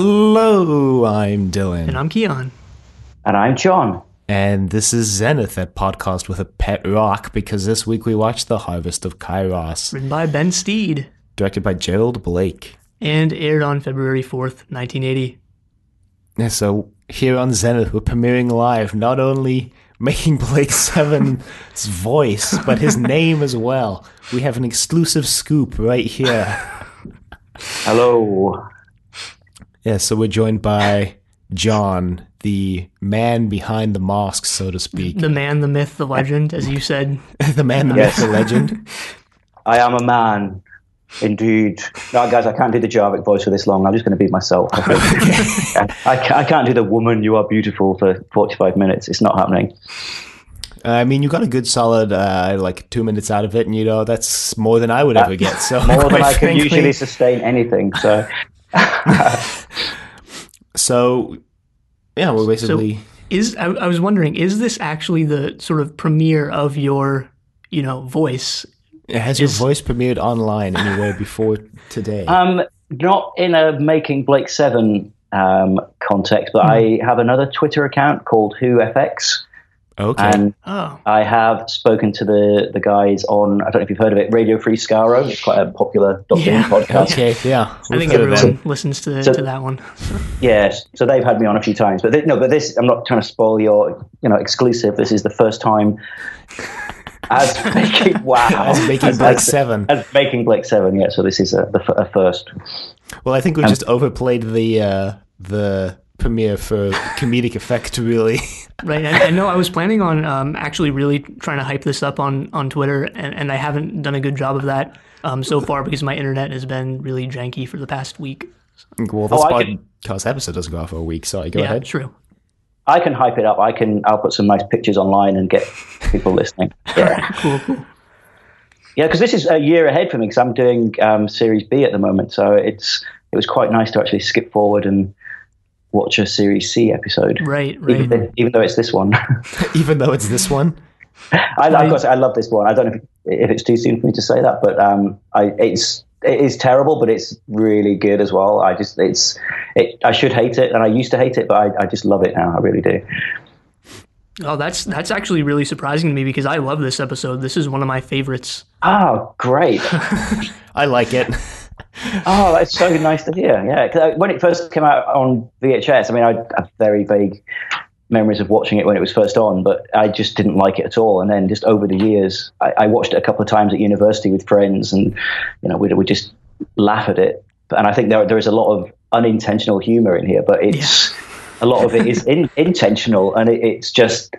Hello, I'm Dylan. And I'm Keon. And I'm John. And this is Zenith, that podcast with a pet rock, because this week we watched The Harvest of Kairos, Written by Ben Steed directed by Gerald Blake. and aired on February 4th, 1980. Yeah, so here on Zenith, we're premiering live, not only making Blake Seven's voice, but his name as well. We have an exclusive scoop right here. Hello. Yeah, so we're joined by John, the man behind the mask, so to speak. The man, the myth, the legend, as you said. the man, the Yes. myth, the legend. I am a man. Indeed. No, guys, I can't do the Jarvik voice for this long. I'm just going to be myself. I. I, can't do the woman, you are beautiful for 45 minutes. It's not happening. I mean, you got a good solid, uh, like two minutes out of it, and you know that's more than I would ever get. So More than I can frankly- usually sustain anything. So, So, yeah, we're basically. Is I, I was wondering, is this actually the sort of premiere of your, you know, voice? has your voice premiered online anywhere before today? um, not in a making Blake 7 um, context, but I have another Twitter account called WhoFX. Okay. And Oh, I have spoken to the, the guys on, I don't know if you've heard of it, Radio Free Skaro. It's quite a popular Doctor Yeah. Podcast. okay, yeah. I think we've heard of everyone them. listens to, So- to that one. Yes, so they've had me on a few times, but th- no, but this I'm not trying to spoil your you know exclusive. This is the first time as making wow As making as, Blake as- 7. as making Blake Seven. Yeah, so this is a, the f- a first. Well, I think we just overplayed the uh, the premiere for comedic effect, really. Right. I, I know I was planning on um, actually really trying to hype this up on, on Twitter, and, and I haven't done a good job of that um, so far because my internet has been really janky for the past week. well, this Oh, I can- episode doesn't go out for a week. Sorry, go yeah, ahead. true. I can hype it up. I can. I'll put some nice pictures online and get people listening. Yeah, Cool, cool. yeah, because this is a year ahead for me because I'm doing um, Series B at the moment. So it's it was quite nice to actually skip forward and watch a Series C episode. Right, right. Even, even though it's this one. Even though it's this one. I, of course, I love this one. I don't know if, if it's too soon for me to say that, but um, I, it's it is terrible, but it's really good as well. I just it's it, I should hate it, and I used to hate it, but I, I just love it now. I really do. Oh, that's that's actually really surprising to me because I love this episode. This is one of my favorites. Oh, great! I like it. Oh, that's so nice to hear. Yeah, I- uh, when it first came out on VHS, I mean, I have very vague memories of watching it when it was first on, but I just didn't like it at all. And then just over the years, I, I watched it a couple of times at university with friends, and you know, we we just laugh at it. And I think there there is a lot of unintentional humor in here, but it's a lot of it is in, intentional, and it, it's just.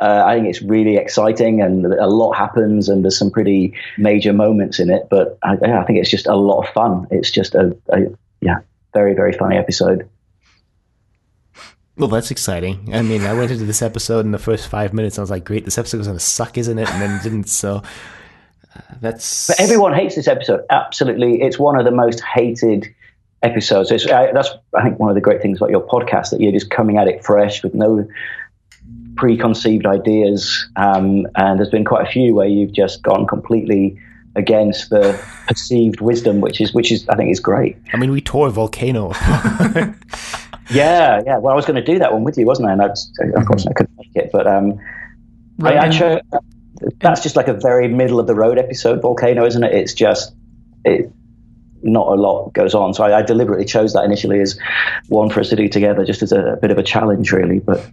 Uh, I think it's really exciting, and a lot happens, and there's some pretty major moments in it. But I, yeah, I think it's just a lot of fun. It's just a, a yeah, very very funny episode. Well, that's exciting. I mean, I went into this episode in the first five minutes. I was like, "Great, this episode's gonna suck, isn't it?" And then it didn't. So uh, that's. But everyone hates this episode. Absolutely, it's one of the most hated episodes. It's, I, that's I think one of the great things about your podcast that you're just coming at it fresh with no preconceived ideas. Um, and there's been quite a few where you've just gone completely against the perceived wisdom, which is which is I think is great. I mean, we tore a Volcano. Yeah, yeah. Well, I was going to do that one with you, wasn't I? And that's, of course, I couldn't make it. But um, Right, I, I and- chose, that's just like a very middle of the road episode, Volcano, isn't it? It's just it, not a lot goes on. So I, I deliberately chose that initially as one for us to do together, just as a, a bit of a challenge, really. But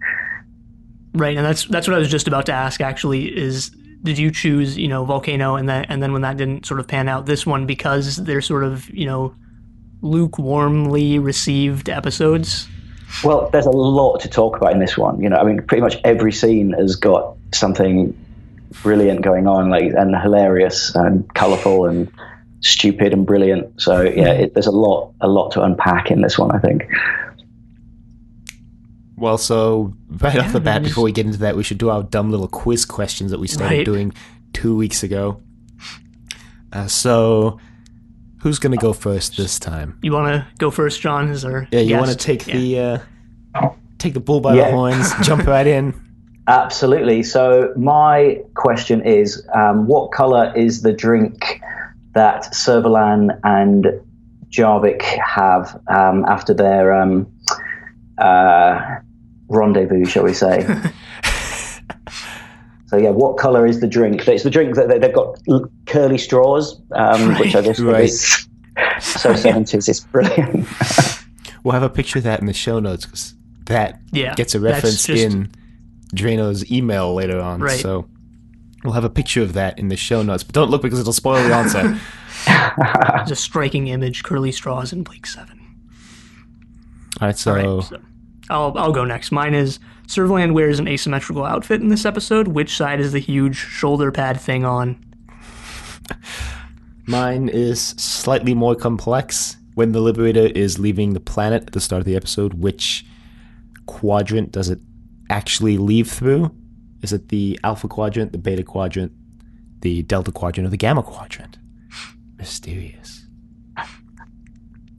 Right, and that's that's what I was just about to ask. Actually, is did you choose you know volcano and then and then when that didn't sort of pan out, this one because they're sort of you know lukewarmly received episodes? well, there's a lot to talk about in this one. You know, I mean, pretty much every scene has got something brilliant going on, like and hilarious and colourful and stupid and brilliant. So yeah, hmm. it, there's a lot, a lot to unpack in this one. I think. Well, so right off the bat, before we get into that, we should do our dumb little quiz questions that we started Right. doing two weeks ago. Uh, so, who's gonna go first this time? You want to go first, John? Is our Yeah, you want to take Yeah. the uh, take the bull by Yeah. the horns, jump right in. Absolutely. So my question is, um, what color is the drink that Servalan and Jarvik have um, after their um, uh, rendezvous, shall we say? so yeah, what color is the drink? It's the drink that they- they've got curly straws, um, which I just think Right. is so seventies. It's brilliant. We'll have a picture of that in the show notes because that Yeah, gets a reference just- in Drano's email later on. Right. So we'll have a picture of that in the show notes, but don't look because it'll spoil the answer. It's a striking image, curly straws in Blake Seven. All right, so, Right, so I'll I'll go next. Mine is Servalan wears an asymmetrical outfit in this episode. Which side is the huge shoulder pad thing on? mine is slightly more complex. When the Liberator is leaving the planet at the start of the episode, which quadrant does it actually leave through? Is it the Alpha Quadrant, the Beta Quadrant, the Delta Quadrant, or the Gamma Quadrant? Mysterious.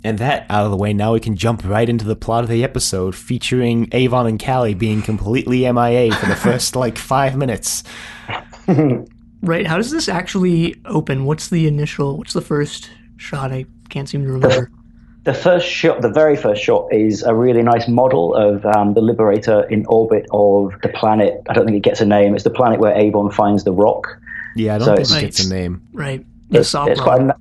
And that out of the way, now we can jump right into the plot of the episode featuring Avon and Cally being completely MIA for the first like five minutes. Right. How does this actually open? What's the initial? What's the first shot? I can't seem to remember. the first shot, the very first shot, is a really nice model of um, the Liberator in orbit of the planet. I don't think it gets a name. It's the planet where Avon finds the rock. Yeah, I don't So think it gets a name. Right. The It's, soft it's quite a, ni-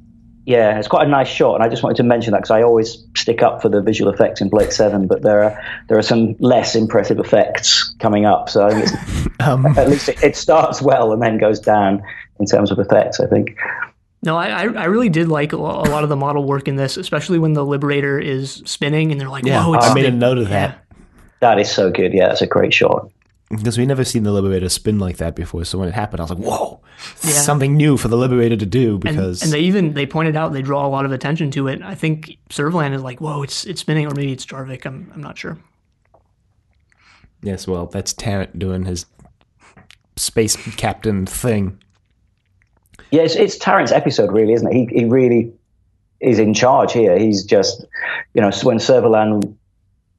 yeah, it's quite a nice shot, and I just wanted to mention that because I always stick up for the visual effects in Blake Seven, but there are there are some less impressive effects coming up. So I think it's, Um, at least it, it starts well and then goes down in terms of effects. I think. No, I, I I really did like a lot of the model work in this, especially when the Liberator is spinning and they're like, yeah, "Whoa, it's I made a note of that. That is so good. Yeah, that's a great shot. Because we never seen the Liberator spin like that before. So when it happened, I was like, "Whoa, Yeah. something new for the Liberator to do." Because and they even they pointed out they draw a lot of attention to it. I think Servalan is like, "Whoa, it's it's spinning," or maybe it's Jarvik. I'm I'm not sure. yes, well, that's Tarrant doing his space captain thing. Yeah, it's, it's Tarrant's episode, really, isn't it? He he really is in charge here. He's just, you know, when Servalan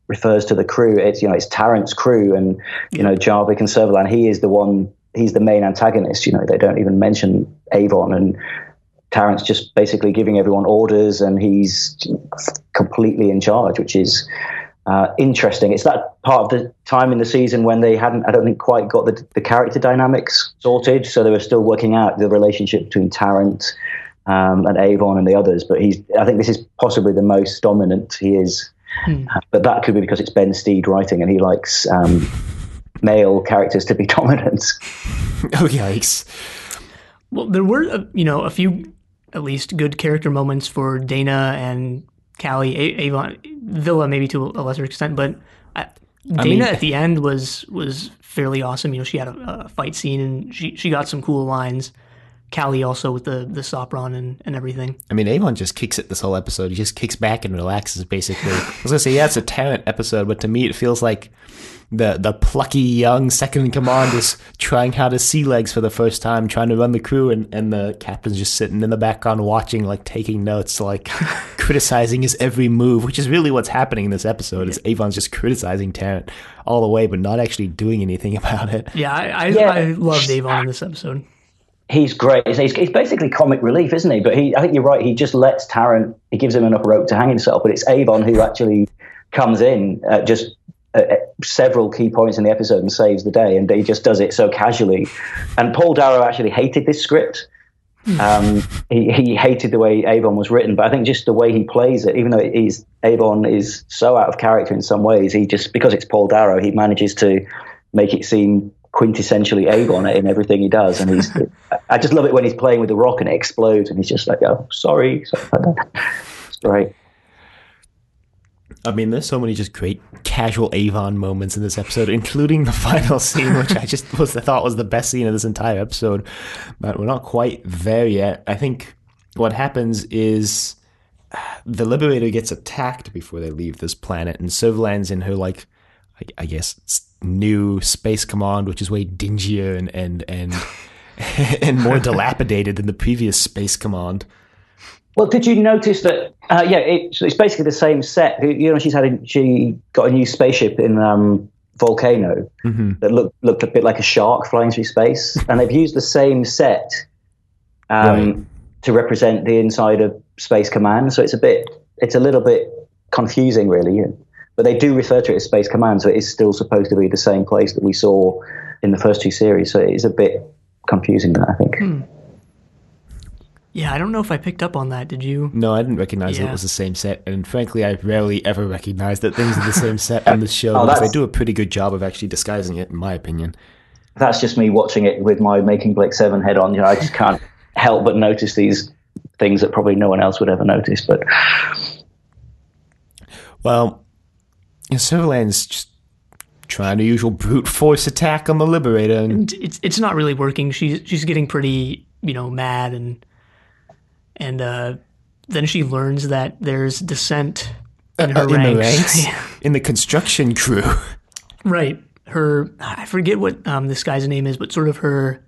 refers to the crew, it's you know it's Tarrant's crew, and you know Jarvik and Servalan. He is the one. He's the main antagonist. You know, they don't even mention Avon, and Tarrant's just basically giving everyone orders, and he's completely in charge, which is. Uh, interesting. It's that part of the time in the season when they hadn't, I don't think, quite got the, the character dynamics sorted. So they were still working out the relationship between Tarrant um, and Avon and the others. But he's, I think this is possibly the most dominant he is. Uh, but that could be because it's Ben Steed writing and he likes um, male characters to be dominant. Oh yikes! Well, there were uh, you know a few at least good character moments for Dayna and Cally, A- Avon, Vila, maybe to a lesser extent, but. uh, Dayna mean- at the end was was fairly awesome. You know, she had a, a fight scene and she, she got some cool lines. Cally also with the the Sopron and, and everything. I mean, Avon just kicks it this whole episode. He just kicks back and relaxes, basically. I was gonna say, yeah, it's a Tarrant episode, but to me, it feels like the the plucky young second in command is trying how to sea legs for the first time, trying to run the crew, and, and the captain's just sitting in the background watching, like taking notes, like criticizing his every move, which is really what's happening in this episode. Is Avon's just criticizing Tarrant all the way, but not actually doing anything about it. Yeah, I I, Yeah. I loved Avon in this episode. He's great. He's, he's basically comic relief, isn't he? But he, I think you're right. He just lets Tarrant. He gives him enough rope to hang himself. But it's Avon who actually comes in at just uh, at several key points in the episode and saves the day. And he just does it so casually. And Paul Darrow actually hated this script. Um, he, he hated the way Avon was written, but I think just the way he plays it, even though he's Avon is so out of character in some ways, he just because it's Paul Darrow, he manages to make it seem quintessentially Avon in everything he does. And he's, I just love it when he's playing with the rock and it explodes, and he's just like, "Oh, sorry." It's great. I mean, there's so many just great casual Avon moments in this episode, including the final scene, which I just was thought was the best scene of this entire episode. But we're not quite there yet. I think what happens is uh, the Liberator gets attacked before they leave this planet, and Servalan's in her like, I, I guess, new space command, which is way dingier and and and and more dilapidated than the previous space command. Well, did you notice that? Uh, yeah, it's, it's basically the same set. You know, she's had a, she got a new spaceship in um, Volcano that looked looked a bit like a shark flying through space, and they've used the same set um, Right. to represent the inside of Space Command, so it's a bit, it's a little bit confusing, really. But they do refer to it as Space Command, so it is still supposed to be the same place that we saw in the first two series. So it is a bit confusing, that I think. Hmm. Yeah, I don't know if I picked up on that. Did you? No, I didn't recognize Yeah. it was the same set, and frankly, I rarely ever recognize that things are the same set on the show. Oh, they do a pretty good job of actually disguising it, in my opinion. That's just me watching it with my Making Blake Seven head on. You know, I just can't help but notice these things that probably no one else would ever notice. But Well, Servalan's just trying the usual brute force attack on the Liberator, and And It's it's not really working. She's she's getting pretty you know mad and and uh, then she learns that there's dissent in her uh, in ranks. the ranks, Yeah. in the construction crew. Right. Her I forget what um, this guy's name is, but sort of her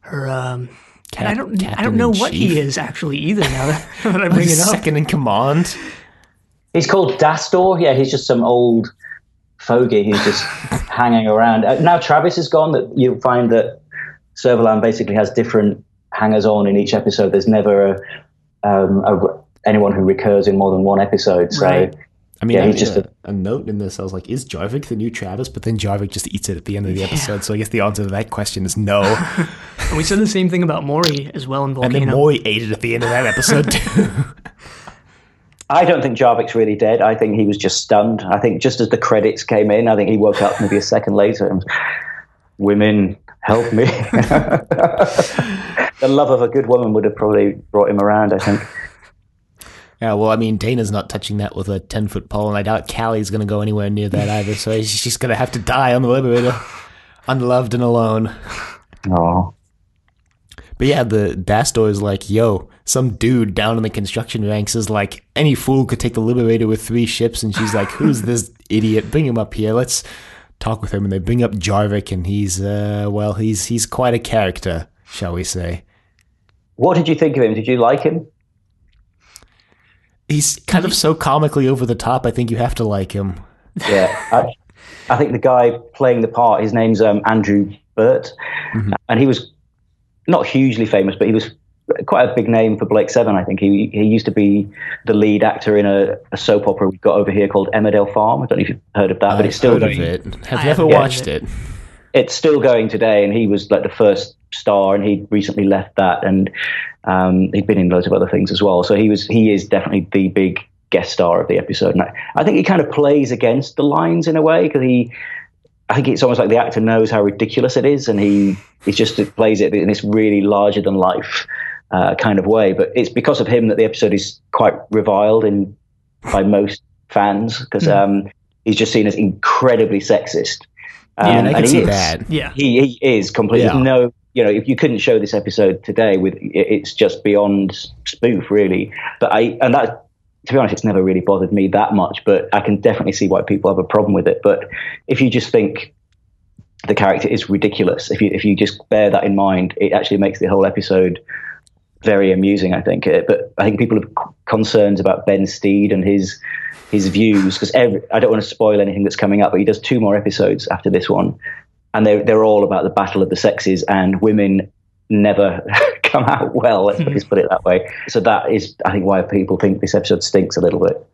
her um and I don't I don't know what he is actually either now that, that I bring it up. Second in command. He's called Dastor. Yeah, he's just some old fogey who's just hanging around. Uh, now Travis is gone. That you'll find that Servalan basically has different hangers on in each episode. There's never a, um, a, anyone who recurs in more than one episode. So. Right. I mean, Yeah, I he's just a, a note in this. I was like, "Is Jarvik the new Travis?" But then Jarvik just eats it at the end of the episode. So I guess the answer to that question is no. And we said the same thing about Mori as well in Volcano. and Volcano. then Mori ate it at the end of that episode too. I don't think Jarvik's really dead. I think he was just stunned. I think just as the credits came in, I think he woke up maybe a second later and women help me. the love of a good woman would have probably brought him around, I think. yeah, well, I mean, Dayna's not touching that with a ten foot pole, and I doubt Cally's going to go anywhere near that either. So she's going to have to die on the Liberator, unloved and alone. Oh. But yeah, the Dastor is like, yo, some dude down in the construction ranks is like, any fool could take the Liberator with three ships. And she's like, who's this idiot? Bring him up here. Let's talk with him. And they bring up Jarvik, and he's, uh, well, he's he's quite a character, shall we say. What did you think of him? Did you like him? He's kind of so comically over the top. I think you have to like him. Yeah. I, I think the guy playing the part, his name's um, Andrew Burt, and he was not hugely famous, but he was quite a big name for Blake Seven. I think he he used to be the lead actor in a, a soap opera we've got over here called Emmerdale Farm. I don't know if you've heard of that, but I've it's still heard of going. it. Have I you ever watched heard it? it's still going today, and he was like the first star, and he recently left that, and um, he'd been in loads of other things as well. So he was he is definitely the big guest star of the episode, and I, I think he kind of plays against the lines in a way because he. I think it's almost like the actor knows how ridiculous it is, and he he just plays it in this really larger than life uh, kind of way. But it's because of him that the episode is quite reviled in by most fans because um, he's just seen as incredibly sexist. Um, Yeah, and I can he see is. that. yeah. He, he is completely Yeah. no. You know, if you couldn't show this episode today, with it's just beyond spoof, really. But I and that, to be honest, it's never really bothered me that much. But I can definitely see why people have a problem with it. But if you just think the character is ridiculous, if you if you just bear that in mind, it actually makes the whole episode very amusing. I think. Uh, But I think people have concerns about Ben Steed and his his views because I don't want to spoil anything that's coming up, but he does two more episodes after this one, and they're they're all about the battle of the sexes and women never come out well. Let's just put it that way. So that is, I think, why people think this episode stinks a little bit.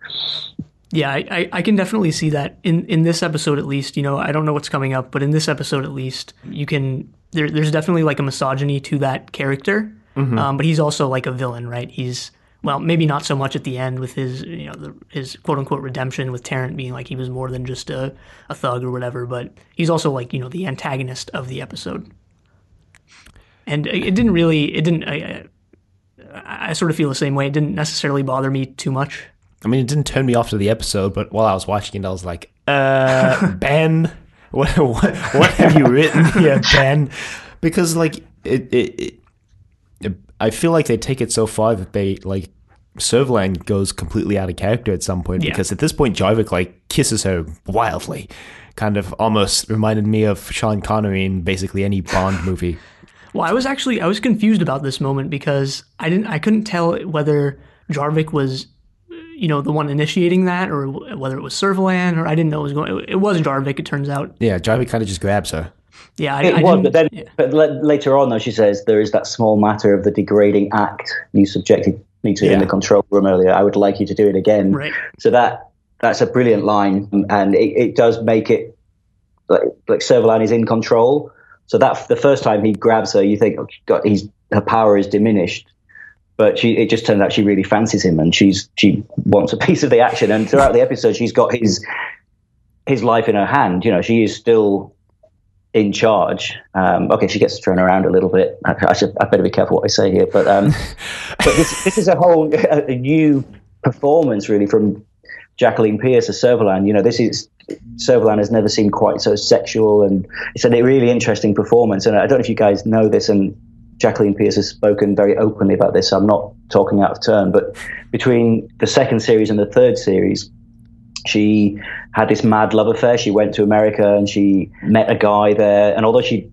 Yeah, I, I, I can definitely see that in, in this episode at least. You know, I don't know what's coming up, but in this episode at least, you can there, there's definitely like a misogyny to that character. Um, but he's also like a villain, right? He's well, maybe not so much at the end with his you know the, his quote unquote redemption with Tarrant being like he was more than just a, a thug or whatever. But he's also like you know the antagonist of the episode. And it it didn't really it didn't I, I, I sort of feel the same way. It didn't necessarily bother me too much. I mean, it didn't turn me off to the episode, but while I was watching it, I was like, uh, Ben, what, what, what have you written here, Ben? Because, like, it, it, it, I feel like they take it so far that they, like, Servalan goes completely out of character at some point Yeah. because at this point, Jarvik, like, kisses her wildly. Kind of almost reminded me of Sean Connery in basically any Bond movie. Well, I was actually I was confused about this moment because I didn't I couldn't tell whether Jarvik was you know the one initiating that or whether it was Servalan or I didn't know it was going it was Jarvik it turns out. Yeah, Jarvik kind of just grabs her. Yeah, I, It I was, but then, yeah. but le- later on, though, she says there is that small matter of the degrading act you subjected me to in the control room earlier. I would like you to do it again. Right. So that that's a brilliant line, and it, it does make it like like Servalan is in control. So that the first time he grabs her, you think, oh, God, he's her power is diminished. But she, it just turns out she really fancies him, and she's she wants a piece of the action. And throughout the episode, she's got his his life in her hand. You know, she is still in charge. Um, okay, she gets thrown around a little bit. I, I should, I better be careful what I say here. But um, but this this is a whole a, a new performance really from Jacqueline Pearce as Servalan. You know, this is Servalan has never seemed quite so sexual, and it's a really interesting performance. And I don't know if you guys know this, and Jacqueline Pearce has spoken very openly about this. So I'm not talking out of turn, but between the second series and the third series, she had this mad love affair. She went to America and she met a guy there, and although she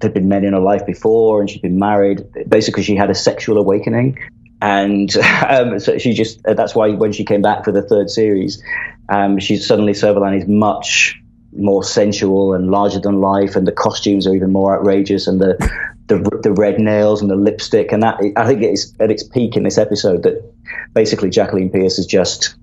had been men in her life before and she'd been married, basically she had a sexual awakening. And um, so she just, that's why when she came back for the third series, um, she's suddenly Servalan is much more sensual and larger than life, and the costumes are even more outrageous, and the the, the red nails and the lipstick, and that I think it's at its peak in this episode that basically Jacqueline Pearce is just,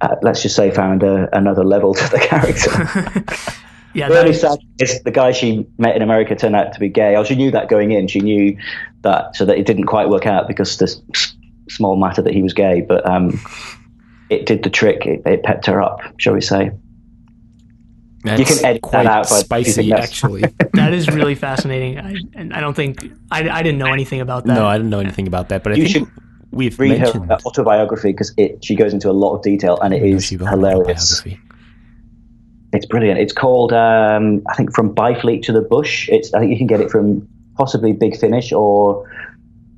uh, let's just say, found a, another level to the character. Yeah, The is- sad is the guy she met in America turned out to be gay. Oh, she knew that going in. She knew that, so that it didn't quite work out because this small matter that he was gay. But um, it did the trick. It, it pepped her up, shall we say? That's can edit that out, but you spicy, actually. that is really fascinating. I, and I don't think I, I didn't know anything about that. no, I didn't know anything about that, but I You think should we've Read mentioned her autobiography because it she goes into a lot of detail and it is she wrote an hilarious. It's brilliant. It's called um, I think from Byfleet to the Bush. It's I think you can get it from possibly Big Finish or.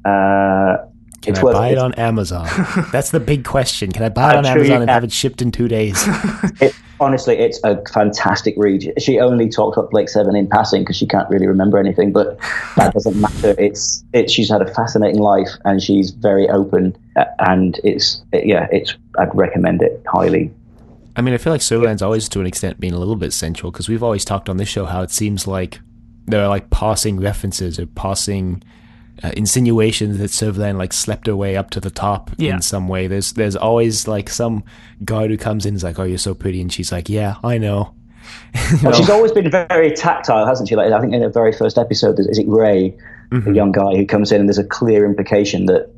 Uh, Can it's I buy it on Amazon? That's the big question. Can I buy it on Amazon and have it shipped in two days? It, honestly, it's a fantastic read. She only talked about Blake Seven in passing because she can't really remember anything, but that doesn't matter. It's it. She's had a fascinating life and she's very open, uh, and it's it, yeah. It's I'd recommend it highly. I mean, I feel like Servalan's always, to an extent, been a little bit central because we've always talked on this show how it seems like there are like passing references or passing uh, insinuations that Servalan like slept her way up to the top Yeah. in some way. There's there's always like some guy who comes in and is like, "Oh, you're so pretty," and she's like, "Yeah, I know." You Well, know? she's always been very tactile, hasn't she? Like I think in the very first episode, is it Ray, the young guy who comes in, and there's a clear implication that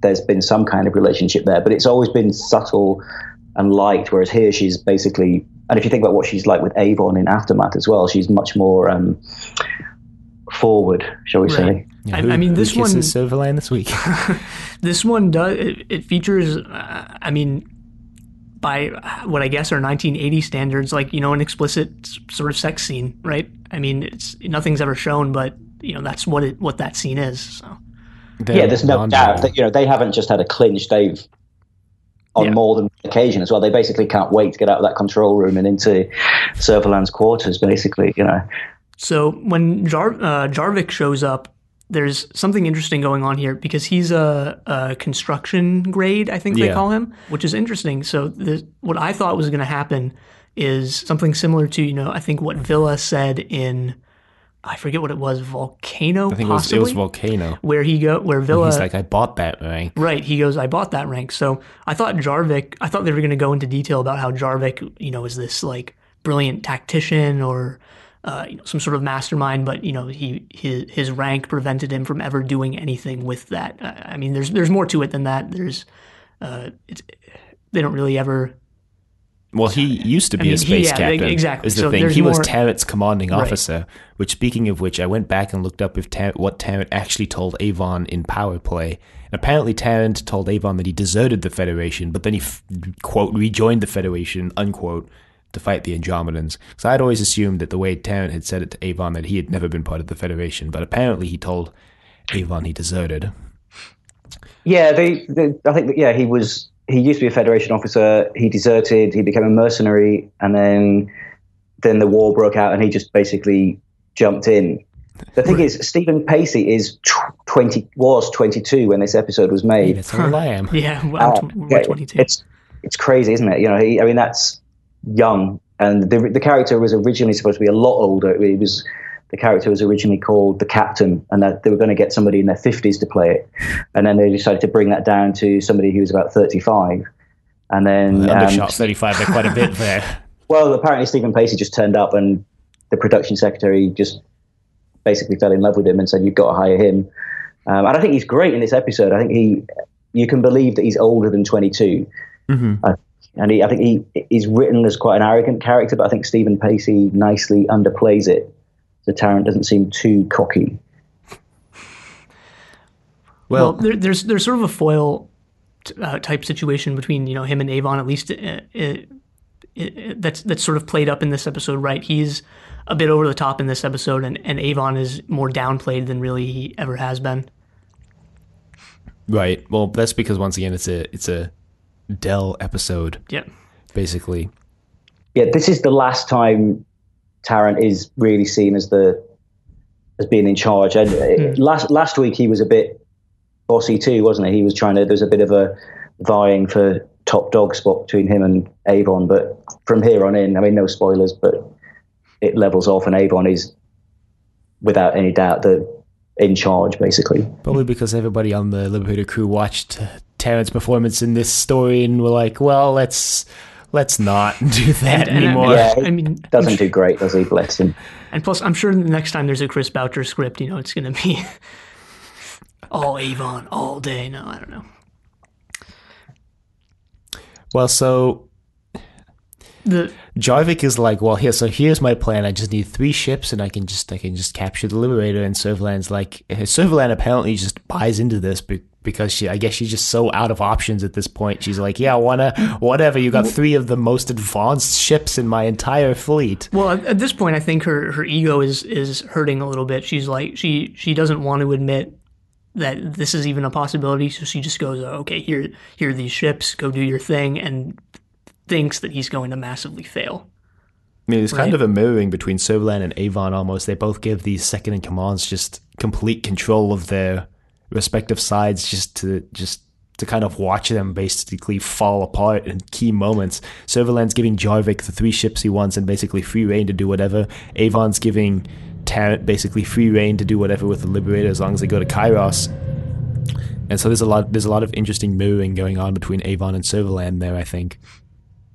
there's been some kind of relationship there, but it's always been subtle and light. Whereas here, she's basically, and if you think about what she's like with Avon in Aftermath as well, she's much more um, forward, shall we Right. say? Yeah, I- who- I mean, who this one- kisses Servalan this week. This one does. It, it features. Uh, I mean, by what I guess are 1980 standards, like you know, an explicit sort of sex scene, right? I mean, it's nothing's ever shown, but you know, that's what it what that scene is. So yeah, there's no non-verbal. doubt that you know they haven't just had a clinch; they've on Yeah. more than one occasion as well. They basically can't wait to get out of that control room and into Servalan's quarters. Basically, you know. So when Jar- uh, Jarvik shows up, there's something interesting going on here because he's a, a construction grade, I think they Yeah. call him, which is interesting. So the, what I thought was going to happen is something similar to you know I think what Vila said in I forget what it was Volcano I think it was, it was Volcano. where he go where Vila He's like, I bought that rank. Right. He goes, I bought that rank. So I thought Jarvik, I thought they were going to go into detail about how Jarvik, you know, is this like brilliant tactician or, uh, you know, some sort of mastermind, but you know, he his his rank prevented him from ever doing anything with that. Uh, I mean, there's there's more to it than that. There's, uh, it's, they don't really ever. Well, he used to be mean, a he- space yeah, captain. exactly. Is the So thing. He was Tarrant's commanding Right. officer. Which, speaking of which, I went back and looked up if Tar- what Tarrant actually told Avon in Power Play. And apparently, Tarrant told Avon that he deserted the Federation, but then he f- quote rejoined the Federation unquote to fight the Andromedans. So I'd always assumed that the way Tarrant had said it to Avon that he had never been part of the Federation, but apparently he told Avon he deserted. Yeah, they, they, I think that, yeah, he was. He used to be a Federation officer. He deserted. He became a mercenary, and then then the war broke out, and he just basically jumped in. The thing is, Stephen Pacey is twenty was twenty two when this episode was Hey, made. that's how I am. Yeah, well, Uh, we're yeah, 22. It's it's crazy, isn't it? You know, he, I mean, that's young, and the the character was originally supposed to be a lot older. He was the character was originally called the Captain, and that they were going to get somebody in their fifties to play it, and then they decided to bring that down to somebody who was about thirty-five, and then They um, undershot 35 by quite a bit there. well, apparently Stephen Pacey just turned up, and the production secretary just basically fell in love with him and said, "You've got to hire him." Um, and I think he's great in this episode. I think he, you can believe that he's older than 22. Uh, and he, I think he is written as quite an arrogant character, but I think Stephen Pacey nicely underplays it. So Tarrant doesn't seem too cocky. Well, Well, there, there's there's sort of a foil t- uh, type situation between you know him and Avon. At least uh, it, it, that's that's sort of played up in this episode, right? He's a bit over the top in this episode, and, and Avon is more downplayed than really he ever has been. right. Well, that's because once again, it's a it's a Dell episode, Yeah, basically. Yeah, this is the last time Tarrant is really seen as the as being in charge. And uh, last last week he was a bit bossy too, wasn't he? He was trying to. There's a bit of a vying for top dog spot between him and Avon. But from here on in, I mean, no spoilers, but it levels off, and Avon is without any doubt the in charge, basically. Probably because everybody on the Liberator crew watched Tarrant's performance in this story and were like, "Well, let's let's not do that And- and- anymore." Yeah, I mean, Doesn't do great, does he? Bless him. and plus, I'm sure the next time there's a Chris Boucher script, you know, it's gonna be all Avon all day. No, I don't know. Well, so The Jarvik is like, well, here, so here's my plan. I just need three ships, and I can just, I can just capture the Liberator. And Servalan's like, Servalan apparently just buys into this be- because she, I guess she's just so out of options at this point. She's like, yeah, wanna, whatever. You got three of the most advanced ships in my entire fleet. Well, at, this point, I think her, her ego is is hurting a little bit. She's like she she doesn't want to admit that this is even a possibility, so she just goes, oh, "Okay, here here are these ships. Go do your thing," and thinks that he's going to massively fail. I mean, it's kind Right. of a mirroring between Servalan and Avon almost. They both give these second in commands just complete control of their respective sides just to just to kind of watch them basically fall apart in key moments. Servalan's giving Jarvik the three ships he wants and basically free reign to do whatever. Avon's giving Tarrant basically free reign to do whatever with the Liberator as long as they go to Kairos. And so there's a lot there's a lot of interesting mirroring going on between Avon and Servalan there, I think.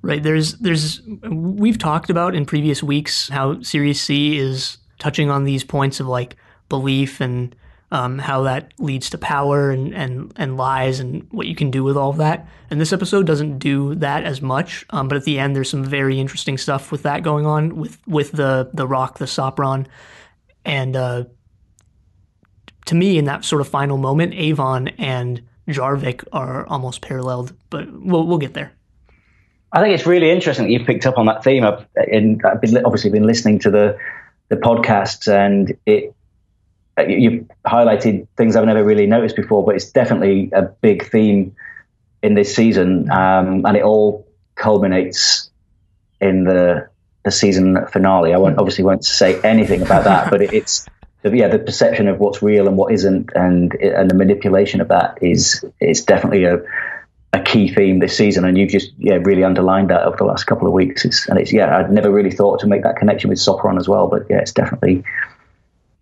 Right. There's there's we've talked about in previous weeks how Series C is touching on these points of like belief and um, how that leads to power and, and, and lies and what you can do with all of that. And this episode doesn't do that as much. Um, but at the end, there's some very interesting stuff with that going on with, with the, the rock, the Sopron. And uh, to me, in that sort of final moment, Avon and Jarvik are almost paralleled. But we'll, we'll get there. I think it's really interesting that you've picked up on that theme. I've, in, I've been, obviously been listening to the the podcasts, and it you've highlighted things I've never really noticed before. But it's definitely a big theme in this season, um, and it all culminates in the the season finale. I won't obviously won't say anything about that, but it, it's yeah the perception of what's real and what isn't, and and the manipulation of that is is definitely a a key theme this season, and you've just yeah really underlined that over the last couple of weeks. It's, and it's yeah, I'd never really thought to make that connection with Sopron as well, but yeah, it's definitely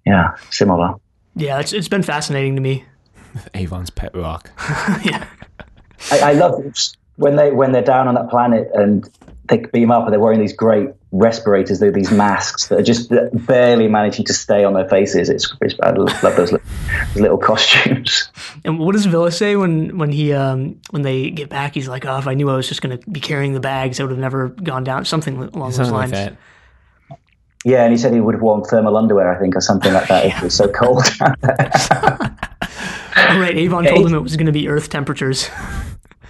yeah similar. Yeah, it's, it's been fascinating to me. Avon's pet rock. yeah. I, I love when they when they're down on that planet and they beam up and they're wearing these great respirators, they're these masks that are just barely managing to stay on their faces. It's, it's I love those little, those little costumes. And what does Vila say when when he um when they get back? He's like, "Oh, if I knew I was just going to be carrying the bags, I would have never gone down." Something along those Something like lines. that. Yeah, and he said he would have worn thermal underwear, I think, or something like that. If it was so cold. Right, Avon told him it was going to be Earth temperatures.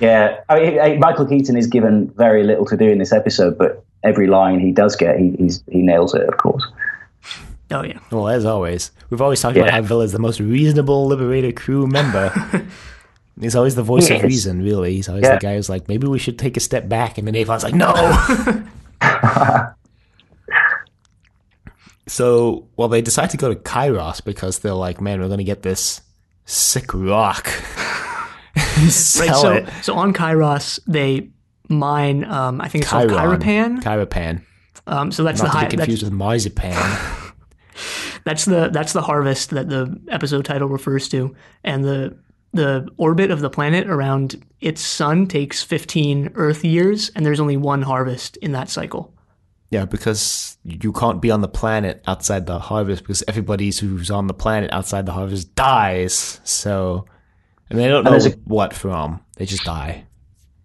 Yeah, I mean, Michael Keating is given very little to do in this episode, but every line he does get, he he's, he nails it, of course. Oh yeah, Well, as always, we've always talked about Yeah. how Vila's the most reasonable Liberator crew member. He's always the voice of Yes. reason, really. He's always Yeah. the guy who's like, maybe we should take a step back. And then Avon's like, no. So, well, they decide to go to Kairos because they're like, man, we're going to get this sick rock. right. So it. so on Kairos they mine. Um, I think it's called Chiron. Kairopan. Kairopan. Um, so that's Not the to high. be confused with marzipan. that's the that's the harvest that the episode title refers to, and the the orbit of the planet around its sun takes 15 Earth years, and there's only one harvest in that cycle. Yeah, because you can't be on the planet outside the harvest because everybody who's on the planet outside the harvest dies. So, and they don't know a- what from. They just die.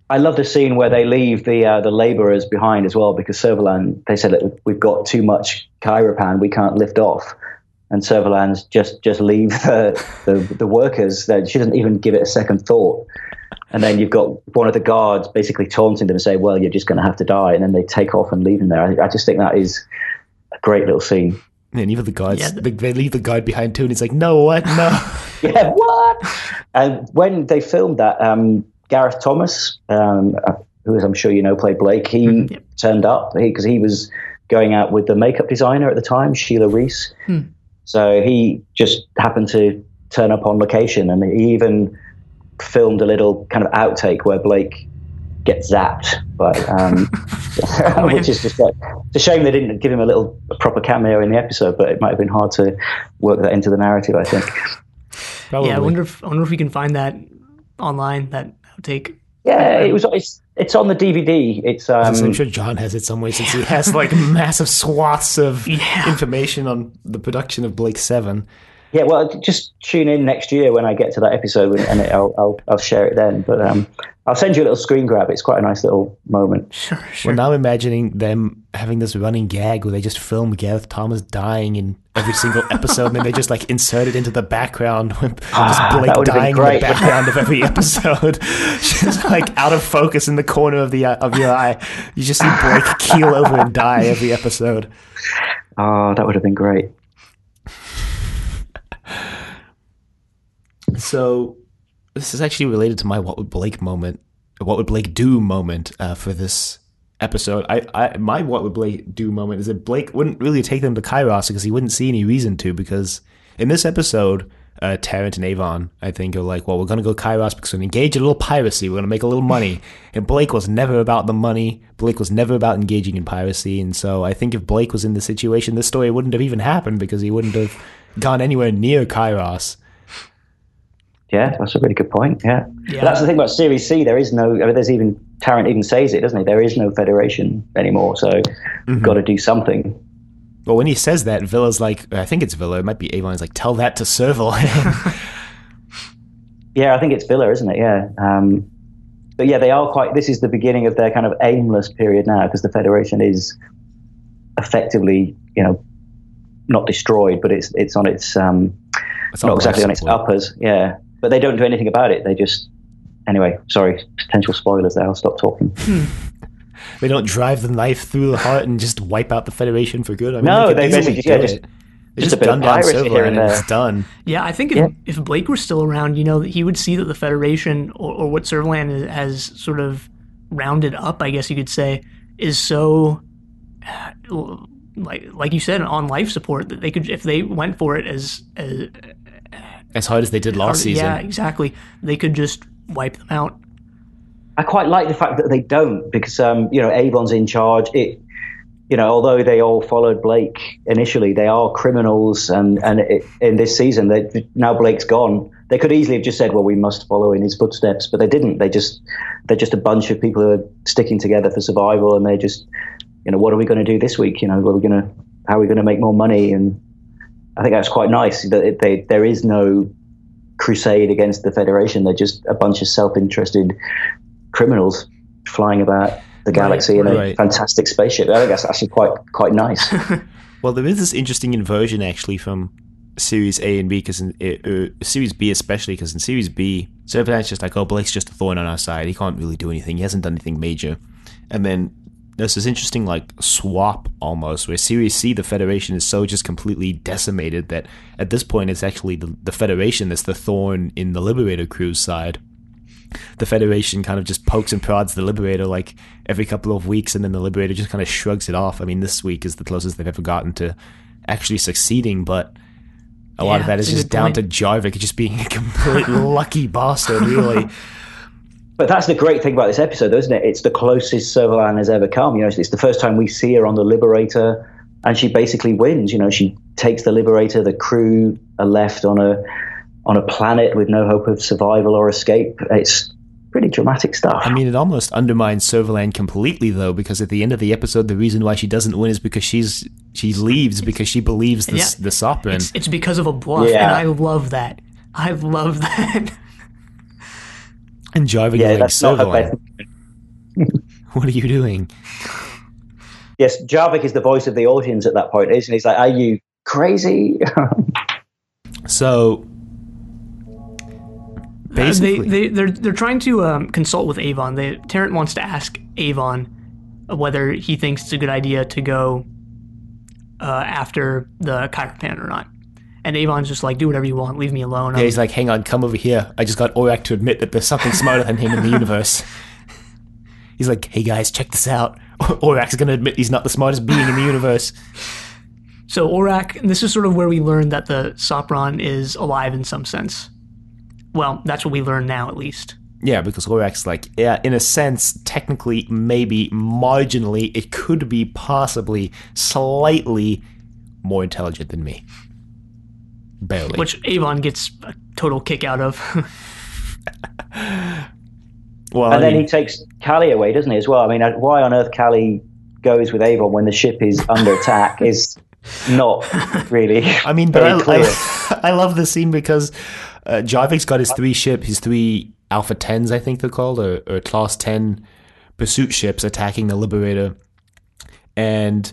I love the scene where they leave the uh, the laborers behind as well because Servalan they said that we've got too much Kairopan, we can't lift off, and Servalan's just just leave the the, the workers. That she doesn't even give it a second thought. And then you've got one of the guards basically taunting them and say, "Well, you're just going to have to die," and then they take off and leave him there. I, I just think that is a great little scene. And even the guards, Yeah, they, they leave the guard behind too, and he's like, "No, what? No." Yeah, what? And when they filmed that, um, Gareth Thomas, um, uh, who, as I'm sure you know, played Blake, he turned up because he, was going out with the makeup designer at the time, Sheila Reese. So he just happened to turn up on location, and he even filmed a little kind of outtake where Blake gets zapped, but um, which is just like, it's a shame they didn't give him a little a proper cameo in the episode, but it might have been hard to work that into the narrative. I think. Probably. Yeah, I wonder if I wonder if we can find that online. That outtake. Yeah, it was. It's, it's on the DVD. It's um, I'm sure John has it somewhere since he has like massive swaths of Yeah. information on the production of Blake Seven. Yeah. Well, just tune in next year when I get to that episode, and it, I'll, I'll I'll share it then. But um, I'll send you a little screen grab. It's quite a nice little moment. Sure, sure. Well, now imagining them having this running gag where they just film Gareth Thomas dying in every single episode, and then they just like insert it into the background with ah, just Blake dying in the background of every episode, just like out of focus in the corner of the eye- of your eye. You just see Blake keel over and die every episode. Oh, that would have been great. So this is actually related to my "What would Blake" moment, "What would Blake do" moment uh, for this episode. I, I, my "What would Blake do" moment is that Blake wouldn't really take them to Kairos because he wouldn't see any reason to. Because in this episode, uh, Tarrant and Avon, I think, are like, "Well, we're gonna go Kairos because we're gonna engage in a little piracy. We're gonna make a little money." and Blake was never about the money. Blake was never about engaging in piracy. And so I think if Blake was in the situation, this story wouldn't have even happened because he wouldn't have gone anywhere near Kairos. Yeah, that's a really good point. Yeah, Yeah. That's the thing about Series C. There is no. I mean, there's even Tarrant even says it, doesn't he? There is no Federation anymore, so you've got to do something. Well, when he says that, Vila's like, I think it's Vila, it might be Avon, is like, tell that to Servalan. Yeah, I think it's Villa, isn't it? Yeah. Um, but yeah, they are quite. This is the beginning of their kind of aimless period now because the Federation is effectively, you know, not destroyed, but it's it's on its um, It's not exactly on its support. uppers. Yeah, but they don't do anything about it. They just anyway. Sorry, potential spoilers. There, I'll stop talking. Hmm. They don't drive the knife through the heart and just wipe out the Federation for good. I mean, No, could they easily basically- do yeah, just- it. They just just a bit gun down piracy and and it's done. Yeah, I think if, Yeah. if Blake were still around, you know, he would see that the Federation or, or what Servalan is- has sort of rounded up, I guess you could say, is so like like you said on life support that they could if they went for it as, as As hard as they did last season. yeah exactly they could just wipe them out. I quite like the fact that they don't because um, you know Avon's in charge. It you know although they all followed Blake initially, they are criminals, and and it, in this season, they, now Blake's gone. They could easily have just said, "Well, we must follow in his footsteps," but they didn't. They just they're just a bunch of people who are sticking together for survival, and they just you know what are we going to do this week? You know, what are we going to how are we going to make more money? And I think that's quite nice that they there is no crusade against the Federation. They're just a bunch of self-interested criminals flying about the galaxy in a right. fantastic spaceship. I think that's actually quite quite nice. Well, there is this interesting inversion actually from Series A and B, because in uh, uh, Series B especially, because in Series B, Servalan's just like, oh, Blake's just a thorn on our side. He can't really do anything. He hasn't done anything major. And then there's this interesting like swap almost, where Series C, the Federation is so just completely decimated that at this point it's actually the, the Federation that's the thorn in the Liberator crew's side the Federation kind of just pokes and prods the Liberator like every couple of weeks, and then the Liberator just kind of shrugs it off. I mean, this week is the closest they've ever gotten to actually succeeding, but a lot of that is just down point. to Jarvik just being a complete lucky bastard, really. But that's the great thing about this episode, isn't it? It's the closest Servalan has ever come. You know, it's the first time we see her on the Liberator. and she basically wins. You know, she takes the Liberator. The crew are left on a on a planet with no hope of survival or escape. It's pretty dramatic stuff. I mean, it almost undermines Servalan completely, though, because at the end of the episode, the reason why she doesn't win is because she's she leaves because she believes the Yeah. the Sopron. It's, it's because of a bluff, Yeah. and I love that. I love that. And Jarvik yeah, is like, that's not her Servalan, best. what are you doing? Yes, Jarvik is the voice of the audience at that point, isn't he? He's like, "Are you crazy?" So basically, they, they they're they're trying to um, consult with Avon. They Tarrant wants to ask Avon whether he thinks it's a good idea to go uh, after the Kairopan or not. And Avon's just like, do whatever you want, leave me alone. yeah, I'm- he's like, hang on, come over here. I just got Orac to admit that there's something smarter than him in the universe. He's like, hey guys, check this out. Orac's gonna admit he's not the smartest being in the universe. So Orac, this is sort of where we learned that the Sopron is alive in some sense. Well, that's what we learn now, at least. Yeah, because Orac's like, yeah, in a sense, technically, maybe, marginally, it could be possibly slightly more intelligent than me. Barely. Which Avon gets a total kick out of. well, and I then he takes Cally away, doesn't he? As well. I mean, uh, why on earth Cally goes with Avon when the ship is under attack is not really. I mean, but very I, clear. I, I love this scene because uh, Jarvik's got his three ship, his three Alpha 10s, I think they're called, or, or Class 10 pursuit ships attacking the Liberator. And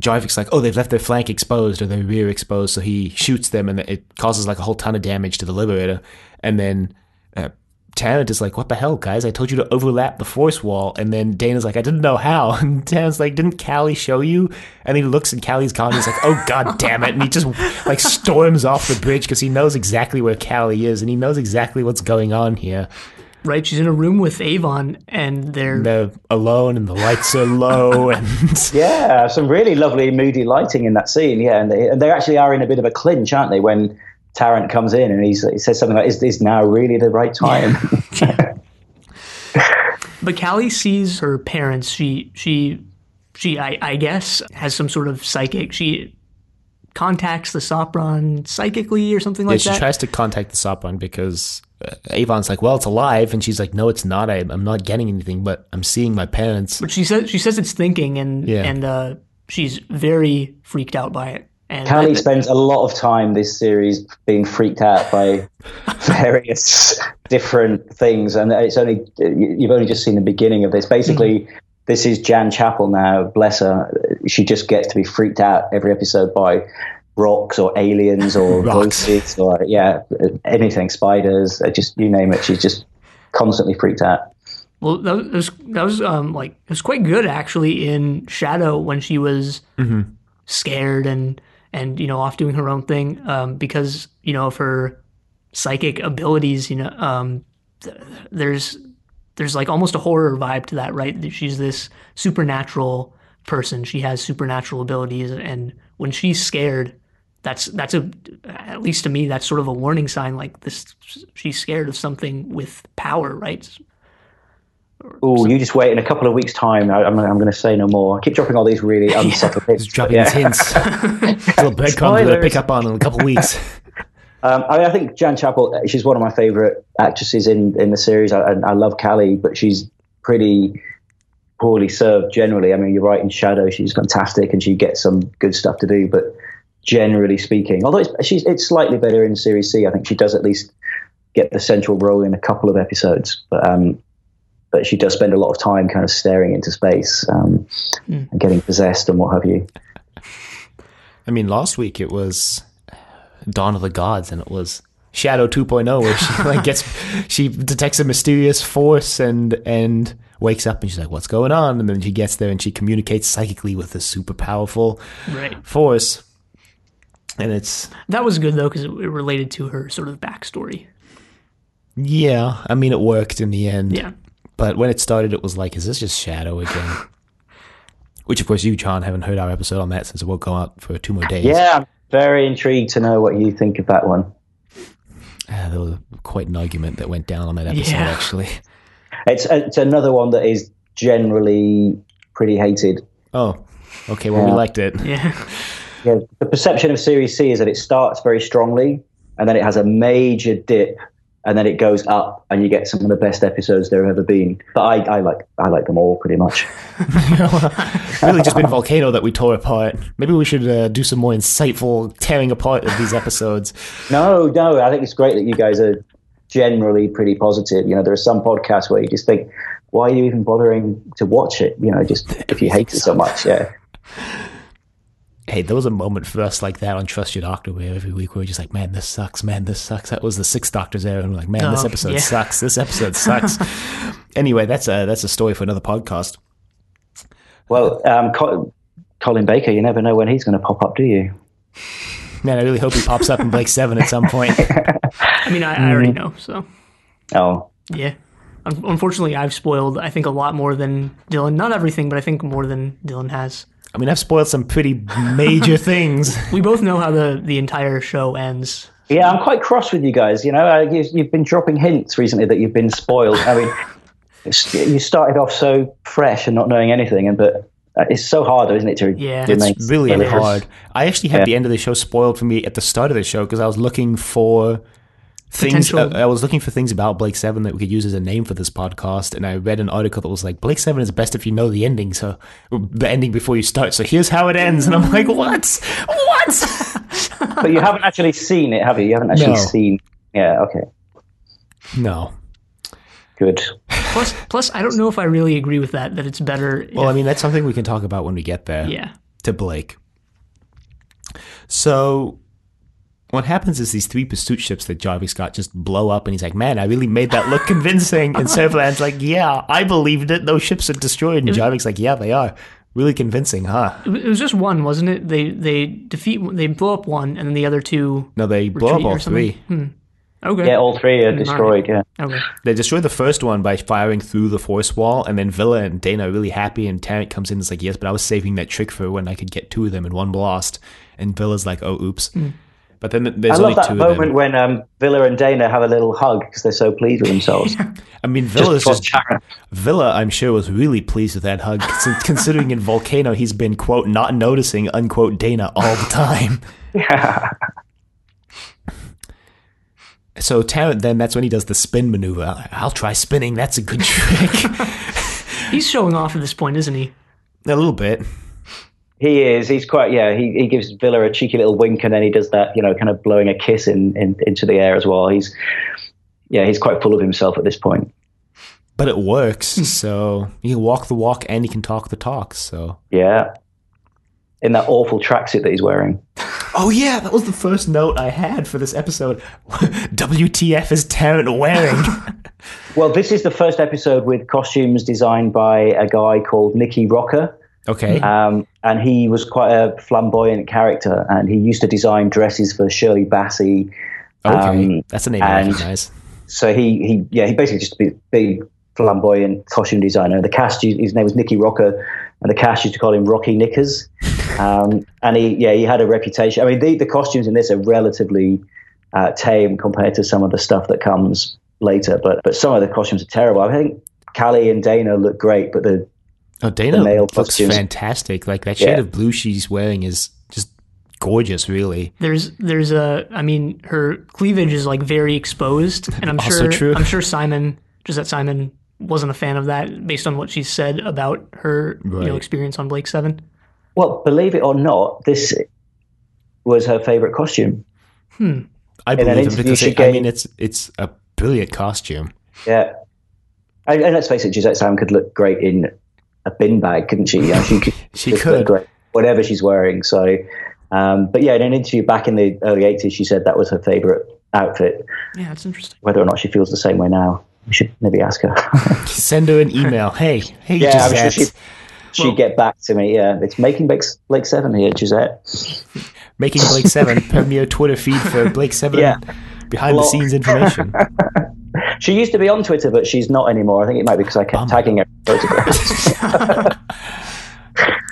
Jarvik's like, oh, they've left their flank exposed or their rear exposed. So he shoots them and it causes like a whole ton of damage to the Liberator. And then uh, Tarrant is like, what the hell, guys? I told you to overlap the force wall. And then Dayna's like, I didn't know how. And Tarrant's like, didn't Cally show you? And he looks and Cally's gone. He's like, oh, god damn it. And he just like storms off the bridge because he knows exactly where Cally is and he knows exactly what's going on here. Right? She's in a room with Avon, and they're They're alone and the lights are low. And Yeah, some really lovely moody lighting in that scene. Yeah, and they, and they actually are in a bit of a clinch, aren't they? When Tarrant comes in and he's, he says something like, "Is this now really the right time?" But Cally sees her parents. She she she I, I guess has some sort of psychic. She contacts the Sopron psychically or something Yeah, like she tries to contact the Sopron because Avon's like, well, it's alive. And she's like, no, it's not. I, I'm not getting anything, but I'm seeing my parents. but she says she says it's thinking, and Yeah. and uh, she's very freaked out by it. And Cally that- spends a lot of time this series being freaked out by various different things, and it's only you've only just seen the beginning of this. Basically, this is Jan Chappell now. Bless her, she just gets to be freaked out every episode by rocks or aliens or Rocks. voices or yeah, anything, spiders, uh, just you name it. She's just constantly freaked out. Well, that was that was, um, like it was quite good actually in Shadow when she was scared and and you know off doing her own thing um, because you know of her psychic abilities. You know, um, th- there's there's like almost a horror vibe to that, right? She's this supernatural person. She has supernatural abilities, and when she's scared, that's that's a at least to me that's sort of a warning sign. Like this, she's scared of something with power, right? Oh, you just wait in a couple of weeks' time. I, I'm, I'm going to say no more. I keep dropping all these really unsubtle hints. Just dropping Yeah. these hints. little breadcrumbs we're going to pick up on in a couple of weeks. Um, I, mean, I think Jan Chappell, she's one of my favourite actresses in, in the series. I, I I love Cally, but she's pretty poorly served generally. I mean, you're right, in Shadow, she's fantastic and she gets some good stuff to do, but generally speaking, although it's, she's, it's slightly better in Series C, I think she does at least get the central role in a couple of episodes. But, um, but she does spend a lot of time kind of staring into space um, and getting possessed and what have you. I mean, last week it was Dawn of the Gods, and it was Shadow 2.0, where she like gets she detects a mysterious force and and wakes up and she's like, "What's going on?" And then she gets there and she communicates psychically with this super powerful Right. force, and it's That was good though because it, it related to her sort of backstory. yeah. I mean, it worked in the end. Yeah. But when it started, it was like, "Is this just Shadow again?" Which, of course, you, John, haven't heard our episode on that since it won't go out for two more days. Yeah, I'm very intrigued to know what you think of that one. Uh, there was quite an argument that went down on that episode, Yeah. actually. It's it's another one that is generally pretty hated. Oh, Okay, well, we liked it. Yeah. Yeah, the perception of Series C is that it starts very strongly, and then it has a major dip, and then it goes up, and you get some of the best episodes there have ever been. But I, I like I like them all pretty much. really just been Volcano that we tore apart. Maybe we should uh, do some more insightful tearing apart of these episodes. No, no, I think it's great that you guys are generally pretty positive. You know, there are some podcasts where you just think, why are you even bothering to watch it? You know, just if you hate it so much, yeah. Hey, there was a moment for us like that on Trust Your Doctor where every week we were just like, man, this sucks, man, this sucks. That was the Sixth Doctors era, and we're like, man, this Oh, episode yeah. sucks. This episode sucks. anyway, that's a that's a story for another podcast. Well, um, Col- Colin Baker, you never know when he's going to pop up, do you? Man, I really hope he pops up in Blake Seven at some point. I mean, I, I already know. So Oh, yeah. Unfortunately, I've spoiled. I think a lot more than Dylan. Not everything, but I think more than Dylan has. I mean, I've spoiled some pretty major things. We both know how the the entire show ends. yeah. I'm quite cross with you guys. You know, uh, you, you've been dropping hints recently that you've been spoiled. I mean, it's, you started off so fresh and not knowing anything, and but uh, it's so hard, isn't it? To Yeah. It's really spoilers? hard. I actually had Yeah. the end of the show spoiled for me at the start of the show because I was looking for things. Uh, I was looking for things about Blake Seven that we could use as a name for this podcast, and I read an article that was like Blake Seven is best if you know the ending, so the ending before you start. So here's how it ends, and I'm like, what? What? But you haven't actually seen it, have you? You haven't actually No. seen. Yeah. Okay. no. Good. Plus, plus, I don't know if I really agree with that. That it's better. Well, I mean, that's something we can talk about when we get there. yeah. to Blake. So what happens is these three pursuit ships that Jarvik's got just blow up, and he's like, "Man, I really made that look convincing." And Servalan's like, "Yeah, I believed it. Those ships are destroyed." And Jarvik's like, "Yeah, they are. Really convincing, huh?" It was- just one, wasn't it? They they defeat, they blow up one, and then the other two. No, they blow up all something? three. Hmm. Okay. Yeah, all three are destroyed. Yeah. Okay. They destroy the first one by firing through the force wall, and then Vila and Dayna are really happy, and Tarrant comes in and is like, "Yes, but I was saving that trick for when I could get two of them in one blast." And Vila's like, "Oh, oops." Hmm. But then I love only that two of moment them. when um, Vila and Dayna have a little hug because they're so pleased with themselves. I mean, Vila's just, just Vila, I'm sure, was really pleased with that hug, considering in Volcano he's been quote not noticing unquote Dayna all the time. yeah. So Tarrant then that's when he does the spin maneuver. I'll try spinning. That's a good trick. He's showing off at this point, isn't he? a little bit. He is. He's quite. Yeah. He, he gives Vila a cheeky little wink, and then he does that. You know, kind of blowing a kiss in, in into the air as well. He's. Yeah, he's quite full of himself at this point. But it works. so he can walk the walk and he can talk the talk. So Yeah. In that awful tracksuit that he's wearing. Oh yeah, that was the first note I had for this episode. WTF is Tarrant wearing? Well, this is the first episode with costumes designed by a guy called Nicky Rocker. Okay. Um, and he was quite a flamboyant character, and he used to design dresses for Shirley Bassey. Okay. um, That's a name I and- recognize. So he, he yeah, he basically just a big, big flamboyant costume designer. The cast, his name was Nicky Rocker, and the cast used to call him Rocky Knickers. Um, and he, yeah, he had a reputation. I mean, the, the costumes in this are relatively uh, tame compared to some of the stuff that comes later, but but some of the costumes are terrible. I think Cally and Dayna look great, but the Oh, Dayna male looks costumes. fantastic. Like that shade Yeah. of blue she's wearing is just gorgeous, really. There's there's a I mean her cleavage is like very exposed, and I'm Also sure true. I'm sure Simon Josette Simon wasn't a fan of that based on what she said about her you know experience on Blake Seven. well, believe it or not, this was her favorite costume. Hmm. I believe him interview because she it, I mean it's it's a brilliant costume. Yeah. And, and let's face it, Josette Sam could look great in a bin bag, couldn't she? Yeah, she could, She could. great, whatever she's wearing. So, um, but yeah, in an interview back in the early 80s, she said that was her favorite outfit. Yeah, that's interesting. Whether or not she feels the same way now, we should maybe ask her. Send her an email. Hey, hey, yeah, I'm sure she'd, she'd get back to me. Yeah, it's making Blake, Blake 7 here, Josette. Making Blake Seven premier Twitter feed for Blake Seven Yeah. behind the scenes information. She used to be on Twitter, but she's not anymore. I think it might be because I kept Bummer. tagging her photographs.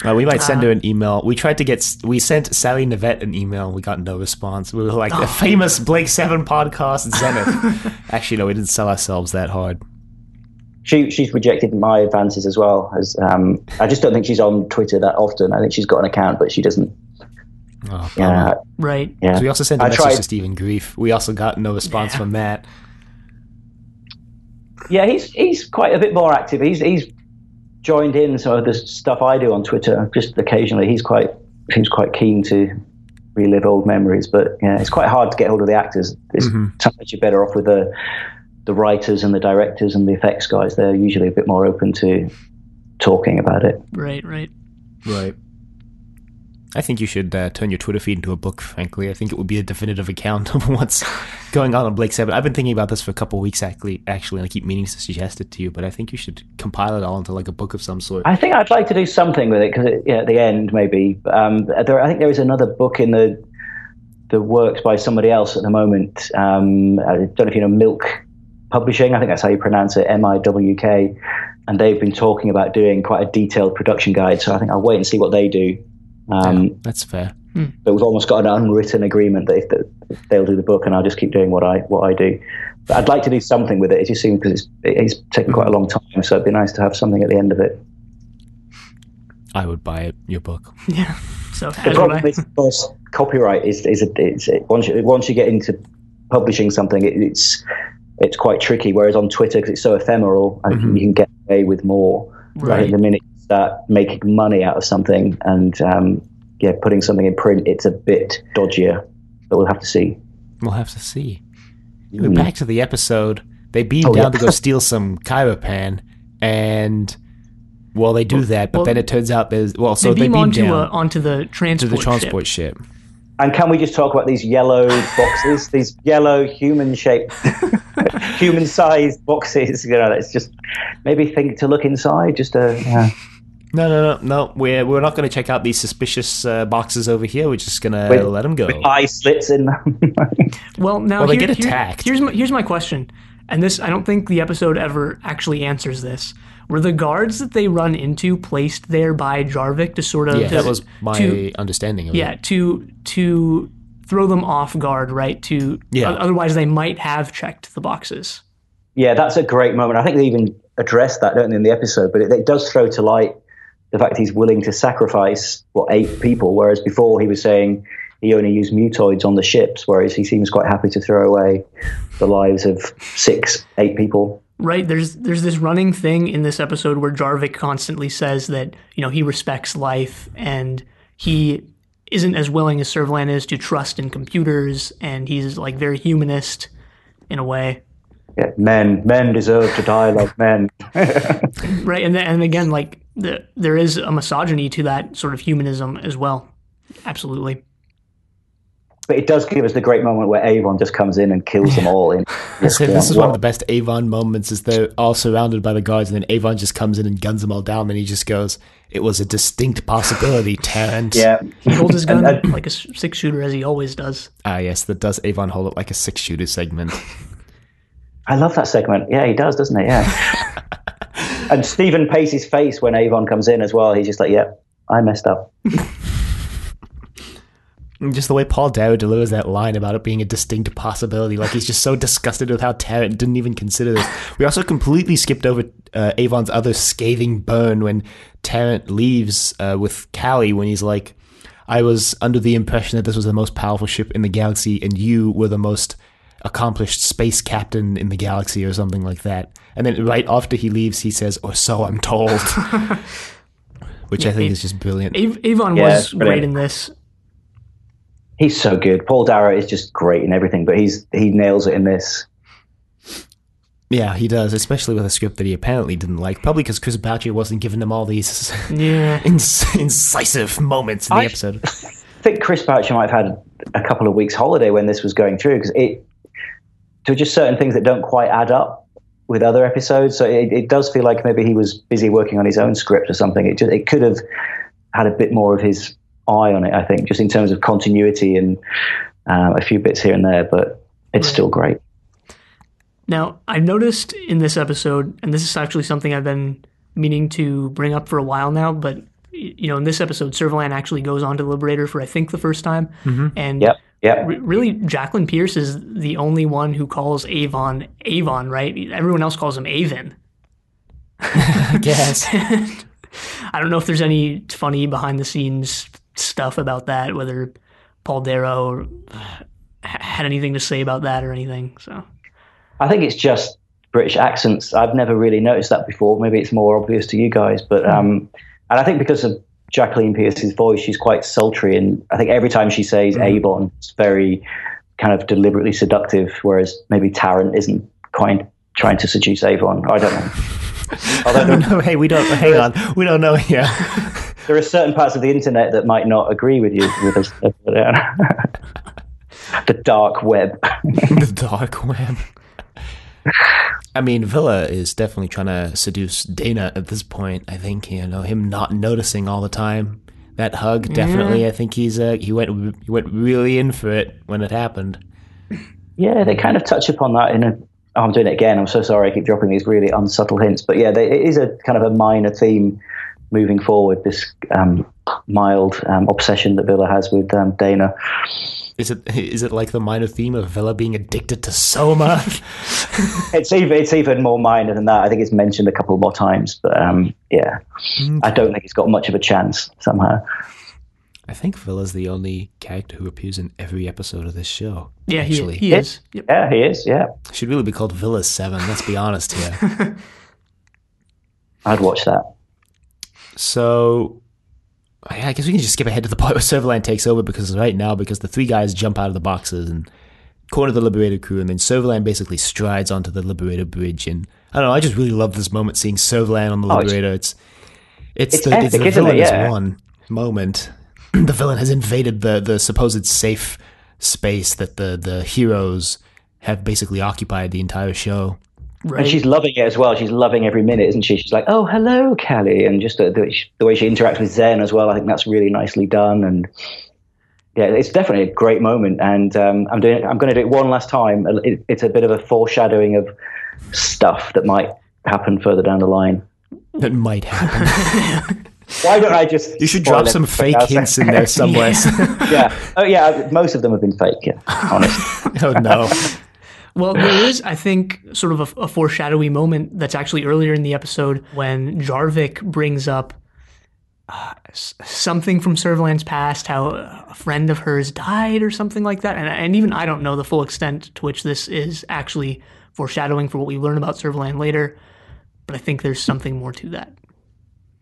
Uh, we might send her an email. We tried to get, we sent Sally Knyvette an email. We got no response. We were like the famous Blake Seven podcast, Zenith. Actually, no, we didn't sell ourselves that hard. she she's rejected my advances as well. As um, I just don't think she's on Twitter that often. I think she's got an account, but she doesn't. Oh, Yeah. Right. yeah. So we also sent a I message tried- to Stephen Greif. We also got no response Yeah. from that. Yeah, he's he's quite a bit more active. He's he's joined in some of the stuff I do on Twitter just occasionally. He's quite seems quite keen to relive old memories, but yeah, it's quite hard to get hold of the actors. It's mm-hmm. sometimes you're better off with the the writers and the directors and the effects guys. They're usually a bit more open to talking about it. Right. Right. Right. I think you should uh, turn your Twitter feed into a book, frankly. I think it would be a definitive account of what's going on on Blake 7. I've been thinking about this for a couple of weeks, actually, actually, and I keep meaning to suggest it to you, but I think you should compile it all into like a book of some sort. I think I'd like to do something with it because at the end maybe. Um, there, I think there is another book in the the works by somebody else at the moment. Um, I don't know if you know Miwk Publishing. I think that's how you pronounce it, M I W K. And they've been talking about doing quite a detailed production guide. So I think I'll wait and see what they do. Um, Yeah, that's fair. Hmm. But we've almost got an unwritten agreement that if, the, if they'll do the book, and I'll just keep doing what I what I do. But I'd like to do something with it. It just seems because it's, it's taken quite a hmm. long time, so it'd be nice to have something at the end of it. I would buy it, your book. Yeah. So The problem I. is, of course, copyright is is a, it's it, once you, once you get into publishing something, it, it's it's quite tricky. Whereas on Twitter, because it's so ephemeral, I think mm-hmm. you can get away with more. I Right. the minute you start making money out of something and um, yeah, putting something in print, it's a bit dodgier. But we'll have to see. We'll have to see. Anyway, Back to the episode. They beam Oh, down yeah. to go steal some Kairopan, and well, they do that, but well, then it turns out there's well, so they they beam, beam, onto down uh, onto the to transport. the ship. transport ship. And can we just talk about these yellow boxes? these yellow human-shaped, human-sized boxes. You know, it's just maybe think to look inside. Just a yeah. No, no, no, no. We're we're not going to check out these suspicious uh, boxes over here. We're just going to let them go. with eye slits in them. Well, now Well, they here- get here- attacked. here's my here's my question, and this I don't think the episode ever actually answers this. Were the guards that they run into placed there by Jarvik to sort of yeah, to, that was my to, understanding of yeah it. to to throw them off guard, right? To Yeah. o- otherwise they might have checked the boxes. Yeah, that's a great moment. I think they even addressed that, don't they, in the episode? But it, it does throw to light the fact he's willing to sacrifice what eight people, whereas before he was saying he only used mutoids on the ships, whereas he seems quite happy to throw away the lives of six, eight people. Right, there's there's this running thing in this episode where Jarvik constantly says that you know he respects life and he isn't as willing as Servalan is to trust in computers, and he's like very humanist in a way. Yeah, men, men deserve to die like men. Right, and then, and again, like the, there is a misogyny to that sort of humanism as well. Absolutely. But it does give us the great moment where Avon just comes in and kills them all. In This, this is one of the best Avon moments. Is they're all surrounded by the guards, and then Avon just comes in and guns them all down. And he just goes, "It was a distinct possibility, Tarrant." Yeah, He holds his gun And- like a six shooter as he always does. Ah, yes, that does Avon hold it like a six-shooter segment. I love that segment. Yeah, he does, doesn't he? Yeah. And Stephen Pacey's face when Avon comes in as well. He's just like, "Yeah, I messed up." Just the way Paul Darrow delivers that line about it being a distinct possibility, like he's just so disgusted with how Tarrant didn't even consider this. We also completely skipped over uh, Avon's other scathing burn when Tarrant leaves uh, with Cally when he's like, "I was under the impression that this was the most powerful ship in the galaxy, and you were the most accomplished space captain in the galaxy, or something like that." And then right after he leaves, he says, "Or so I'm told," which I think it- is just brilliant. Av- Avon Yeah, was brilliant. great in this. He's so good. Paul Darrow is just great in everything, but he's he nails it in this. Yeah, he does, especially with a script that he apparently didn't like. Probably because Chris Boucher wasn't giving him all these Yeah. inc- incisive moments in the I- episode. I think Chris Boucher might have had a couple of weeks holiday when this was going through because it there were just certain things that don't quite add up with other episodes. So it, it does feel like maybe he was busy working on his own script or something. It just it could have had a bit more of his eye on it. I think just in terms of continuity and um, a few bits here and there, but it's still great. Now, I've noticed in this episode, and this is actually something I've been meaning to bring up for a while now, but you know, in this episode, Servalan actually goes on to Liberator for I think the first time, and Yep. Re- really, Jacqueline Pearce is the only one who calls Avon Avon, right? Everyone else calls him Avon. I guess. I don't know if there's any funny behind the scenes stuff about that, whether Paul Darrow had anything to say about that or anything. So I think it's just British accents. I've never really noticed that before. Maybe it's more obvious to you guys, but um, and I think because of Jacqueline Pearce's voice, she's quite sultry, and I think every time she says mm. Avon, it's very kind of deliberately seductive, whereas maybe Tarrant isn't quite trying to seduce Avon. I don't know. Although, no, hey, we don't. Hang on, we don't know yet. there are certain parts of the internet that might not agree with you with us. the dark web. the dark web. I mean, Vila is definitely trying to seduce Dayna at this point. I think you know him not noticing all the time. That hug, definitely. I think he's uh, he went he went really in for it when it happened. Yeah, they kind of touch upon that in a. Oh, I'm doing it again. I'm so sorry. I keep dropping these really unsubtle hints, but yeah, they, it is a kind of a minor theme moving forward. This um, mild um, obsession that Vila has with um, Dayna. Is it is it like the minor theme of Vila being addicted to Soma? it's even it's even more minor than that. I think it's mentioned a couple more times, but um, yeah, okay. I don't think it's got much of a chance somehow. I think Vila's the only character who appears in every episode of this show. Yeah, actually. he, he is. Yep. Yeah, he is. Yeah, should really be called Vila Seven. Let's be honest here. I'd watch that. So I guess we can just skip ahead to the part where Servalan takes over because right now, because the three guys jump out of the boxes and corner the Liberator crew, and then Servalan basically strides onto the Liberator bridge. And I don't know, I just really love this moment seeing Servalan on the Liberator. Oh, it's, it's, it's, the, epic, it's the villain it? yeah. one moment. the villain has invaded the, the supposed safe space that the, the heroes have basically occupied the entire show. Right. And she's loving it as well. She's loving every minute, isn't she? She's like, "Oh, hello, Cally," and just the, the, the, way she interacts with Zen as well. I think that's really nicely done. And yeah, it's definitely a great moment. And um, I'm doing. I'm going to do it one last time. It, it's a bit of a foreshadowing of stuff that might happen further down the line. That might happen. Why don't I just? You should drop some fake hints in there somewhere. yeah. yeah. Oh yeah. Most of them have been fake. Yeah. Honest. oh no. Well, there is, I think, sort of a, a foreshadowy moment that's actually earlier in the episode when Jarvik brings up uh, something from Servalan's past, how a friend of hers died or something like that. And, and even I don't know the full extent to which this is actually foreshadowing for what we learn about Servalan later, but I think there's something more to that.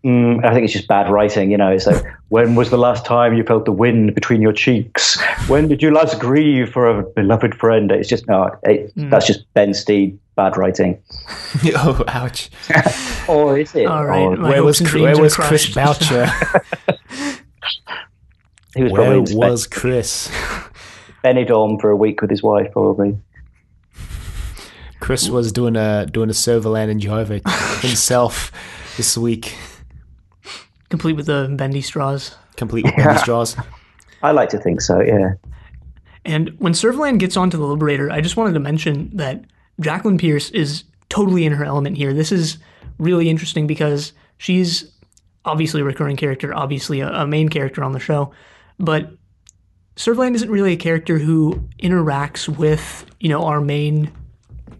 Mm, I think it's just bad writing. You know, it's like, when was the last time you felt the wind between your cheeks? When did you last grieve for a beloved friend? It's just no, it, mm. that's just Ben Steed bad writing. oh, ouch! or is it? All right, or, where was where was Chris Boucher? he was where was Chris? Benidorm for a week with his wife, probably. Chris was doing a doing a Servalan and Jarvik himself this week. Complete with the bendy straws. Complete with bendy straws. I like to think so, yeah. And when Servalan gets onto the Liberator, I just wanted to mention that Jacqueline Pearce is totally in her element here. This is really interesting because she's obviously a recurring character, obviously a, a main character on the show, but Servalan isn't really a character who interacts with, you know, our main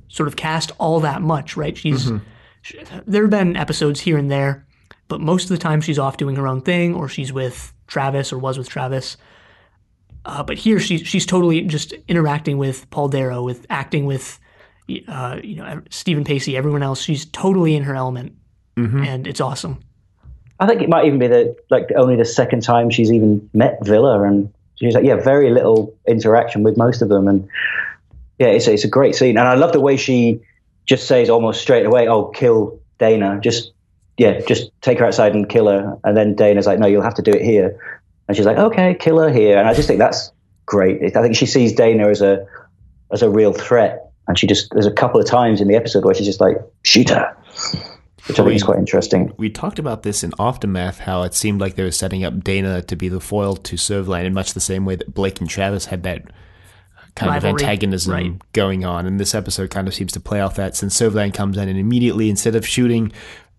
sort of cast all that much, right? She's mm-hmm. she, there have been episodes here and there but most of the time she's off doing her own thing or she's with Travis or was with Travis. Uh, but here she's she's totally just interacting with Paul Darrow, with acting with uh, you know Stephen Pacey, everyone else. She's totally in her element, mm-hmm. and it's awesome. I think it might even be the like only the second time she's even met Vila, and she's like, yeah, very little interaction with most of them, and yeah, it's it's a great scene, and I love the way she just says almost straight away, "Oh, kill Dayna," just yeah, just take her outside and kill her. And then Dayna's like, no, you'll have to do it here. And she's like, okay, kill her here. And I just think that's great. I think she sees Dayna as a as a real threat. And she just there's a couple of times in the episode where she's just like, shoot her. Which I think is quite interesting. We talked about this in Aftermath, how it seemed like they were setting up Dayna to be the foil to Servalan in much the same way that Blake and Travis had that kind Rivalry. of antagonism right. going on. And this episode kind of seems to play off that since Servalan comes in and immediately, instead of shooting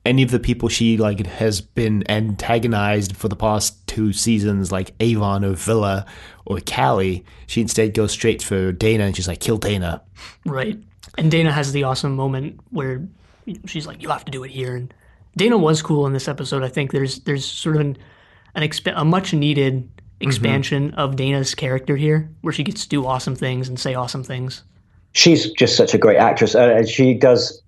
any of the people she like has been antagonized for the past two seasons, like Avon or Vila or Cally, she instead goes straight for Dayna and she's like, kill Dayna. Right. And Dayna has the awesome moment where she's like, "You have to do it here." And Dayna was cool in this episode. I think there's there's sort of an an exp- a much needed expansion of Dayna's character here, where she gets to do awesome things and say awesome things. she's just such a great actress, uh, and she does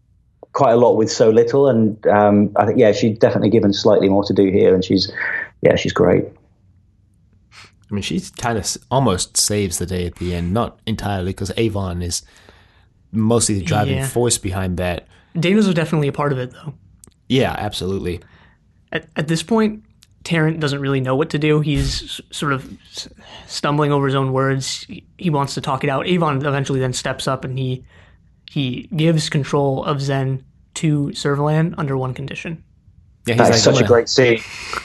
quite a lot with so little. And um, I think, yeah, she's definitely given slightly more to do here, and she's, yeah, she's great. I mean, she kind of almost saves the day at the end. Not entirely, because Avon is mostly the driving Yeah. force behind that. Dayna's are definitely a part of it, though. Yeah, absolutely. At, at this point, Tarrant doesn't really know what to do. He's sort of stumbling over his own words. He, he wants to talk it out. Avon eventually then steps up and he he gives control of Zen to Servalan under one condition. Yeah, he's That like, such "I'm a great scene.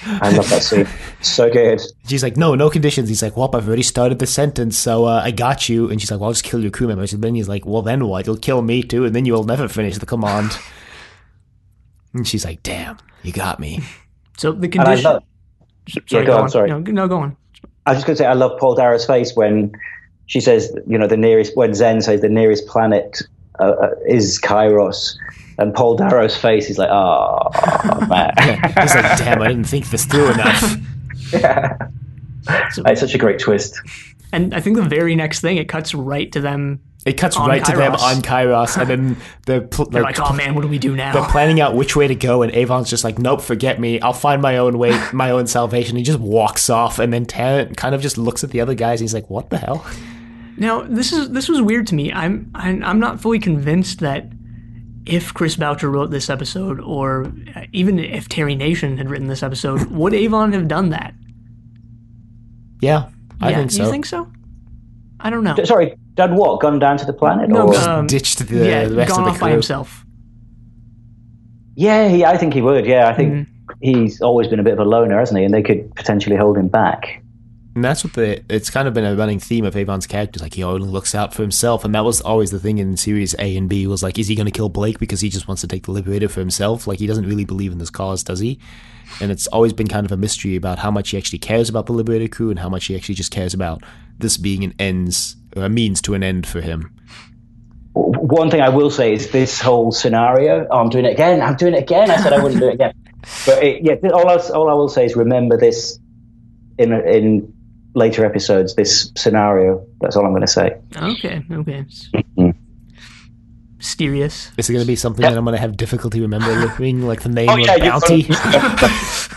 I love that scene. So good. She's like, no, no conditions. He's like, well, I've already started the sentence, so uh, I got you. And she's like, well, I'll just kill your crew members. And then he's like, well, then what? You'll kill me too, and then you will never finish the command. and she's like, damn, you got me. So the condition. love, sorry, go on, sorry. No, no, go on. I was just going to say, I love Paul Darrow's face when she says, you know, the nearest, when Zen says the nearest planet uh, uh, is Kairos. And Paul Darrow's face is like, oh, man. He's like, damn, I didn't think this through enough. it's such a great twist. And I think the very next thing, it cuts right to them. It cuts On right to them on Kairos, and then they're, pl- They're like, like, oh man, what do we do now?" they're planning out which way to go, and Avon's just like, nope, forget me. I'll find my own way, my own salvation. He just walks off, and then Tarrant kind of just looks at the other guys. And he's like, what the hell? Now, this is this was weird to me. I'm I'm, I'm not fully convinced that if Chris Boucher wrote this episode, or uh, even if Terry Nation had written this episode, would Avon have done that? Yeah, I yeah, think do so. you think so? I don't know. Sorry, done what? Gone down to the planet? No, or? Um, ditched the, yeah, the rest gone of the off by himself. yeah, he, I think he would. Yeah, I think Mm-hmm. he's always been a bit of a loner, hasn't he? And they could potentially hold him back. And that's what the it's kind of been a running theme of Avon's character. Like he only looks out for himself, and that was always the thing in series A and B. Was like, is he going to kill Blake because he just wants to take the Liberator for himself? Like he doesn't really believe in this cause, does he? And it's always been kind of a mystery about how much he actually cares about the Liberator crew and how much he actually just cares about this being an ends or a means to an end for him. One thing I will say is this whole scenario. Oh, I'm doing it again. I'm doing it again. I said I wouldn't do it again. But it, yeah, all I, all I will say is remember this in in later episodes. This scenario. That's all I'm going to say. Okay, okay. It's Mm-hmm. Mysterious. Is it going to be something that I'm going to have difficulty remembering, like the name Oh, of yeah, you- Bounty?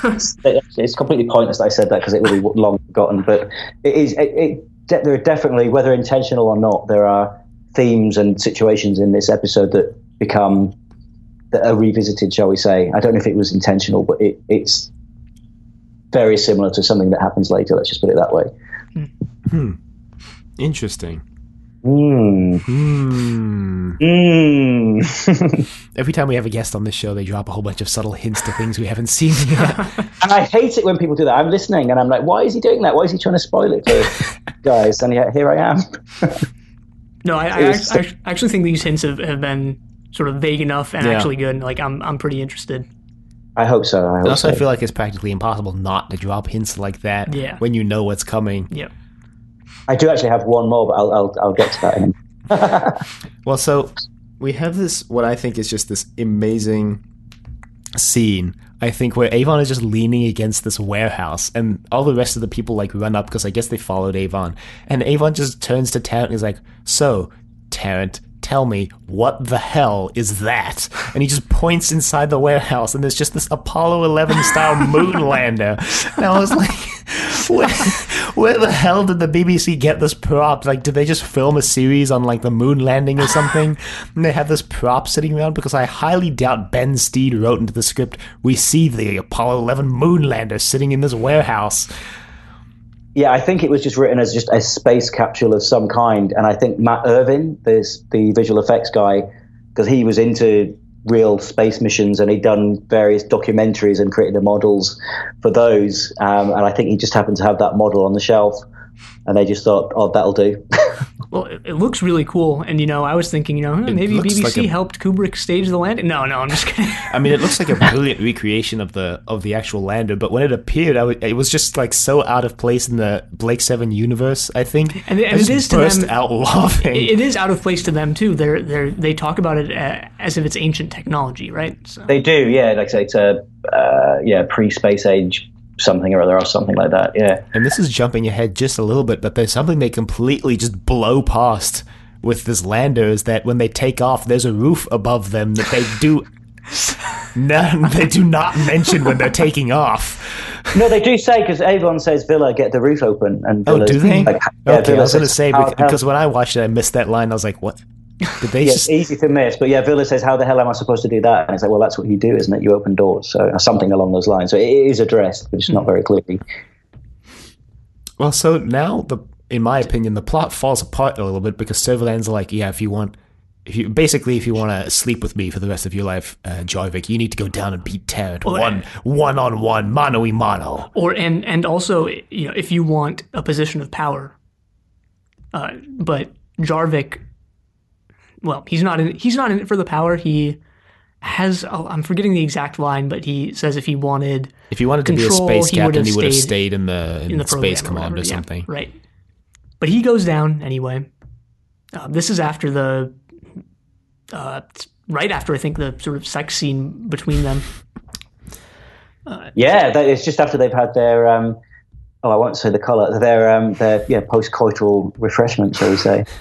It's- it's completely pointless that I said that because it will be long forgotten. But it is. It, it, there are definitely, whether intentional or not, there are themes and situations in this episode that become that are revisited. Shall we say? I don't know if it was intentional, but it, it's very similar to something that happens later. Let's just put it that way. Interesting. Mm. Hmm. Mm. Every time we have a guest on this show, they drop a whole bunch of subtle hints to things we haven't seen yet. and I hate it when people do that. I'm listening and I'm like, why is he doing that? Why is he trying to spoil it for guys? And yet here I am. No, I, I, It was- act- I actually think these hints have, have been sort of vague enough and Yeah. actually good. Like I'm I'm pretty interested. I hope so. I hope also, I feel like it's practically impossible not to drop hints like that Yeah. when you know what's coming. Yeah. I do actually have one more, but I'll I'll, I'll get to that in. Well, so we have this, what I think is just this amazing scene. I think where Avon is just leaning against this warehouse, and all the rest of the people like run up because I guess they followed Avon. And Avon just turns to Tarrant and is like, "So, Tarrant, tell me what the hell is that?" And he just points inside the warehouse, and there's just this Apollo 11 style moon lander. And I was like, where, where the hell did the BBC get this prop? Like, did they just film a series on like the moon landing or something? And they have this prop sitting around because I highly doubt Ben Steed wrote into the script, "We see the Apollo 11 moon lander sitting in this warehouse." Yeah, I think it was just written as just a space capsule of some kind, and I think Mat Irvine, this the visual effects guy, because he was into real space missions and he'd done various documentaries and created the models for those, um, and I think he just happened to have that model on the shelf, and they just thought, "Oh, that'll do." Well, it, it looks really cool, and you know, I was thinking, you know, huh, maybe BBC like a- helped Kubrick stage the landing. No, no, I'm just kidding. I mean, it looks like a brilliant recreation of the of the actual lander, but when it appeared, I w- it was just like so out of place in the Blake Seven universe. I think, And it- I and it just to them- out laughing. it is out of place to them too. They're they they talk about it uh, as if it's ancient technology, right? So, They do, yeah. Like I say, it's a uh, yeah pre-space age something or other or something like that. Yeah. and this is jumping ahead just a little bit, but there's something they completely just blow past with this lander is that when they take off, there's a roof above them that they do. No, they do not mention when they're taking off. No, they do say because Avon says Vila get the roof open, and Oh, Vila's do they? Like, yeah, okay, I was going to say "How bec- the because when I watched it, I missed that line. I was like, "What? Did they Yeah, just it's easy to miss, but yeah, Vila says, "How the hell am I supposed to do that?" And it's like, "Well, that's what you do, isn't it? You open doors." So or something along those lines. So it is addressed, but it's not very clearly. Well, so now the, in my opinion, the plot falls apart a little bit because Servalan's like, yeah, if you want, if you basically if you want to sleep with me for the rest of your life, uh, Jarvik, you need to go down and beat Tarrant one one on one, mano y mano. or and and also, you know, if you want a position of power, uh, but Jarvik, well, he's not in. He's not in it for the power. He has. Oh, I'm forgetting the exact line, but he says if he wanted If you wanted to Control, be a space he captain, have he would have stayed stayed in the in, in the space command or, whatever, yeah, something. right? But he goes down anyway. Uh, this is after the, uh, right after I think the sort of sex scene between them. Yeah, that, it's just after they've had their. Um, oh, I won't say the color. Their um, their yeah post-coital refreshment, shall we say?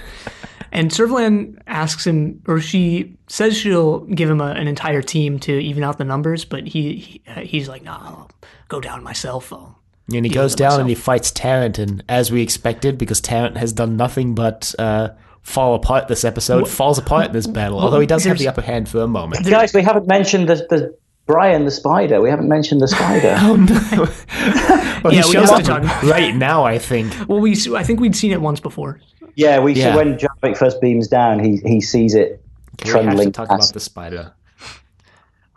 And Servalan asks him, or she says she'll give him a, an entire team to even out the numbers, but he, he uh, he's like, nah, I'll go down myself. I'll. And he goes with it down and he fights Tarrant, and as we expected, because Tarrant has done nothing but uh, fall apart this episode, falls apart in this battle. Although he does have the upper hand for a moment. Guys, we haven't mentioned the, the Brian the spider. We haven't mentioned the spider. Oh no! well, Yeah, we have to up talk- right now. I think. Well, we I think we'd seen it once before. Yeah, we Yeah. So when Jarvik first beams down, he he sees it We to trundling talk past. about the spider.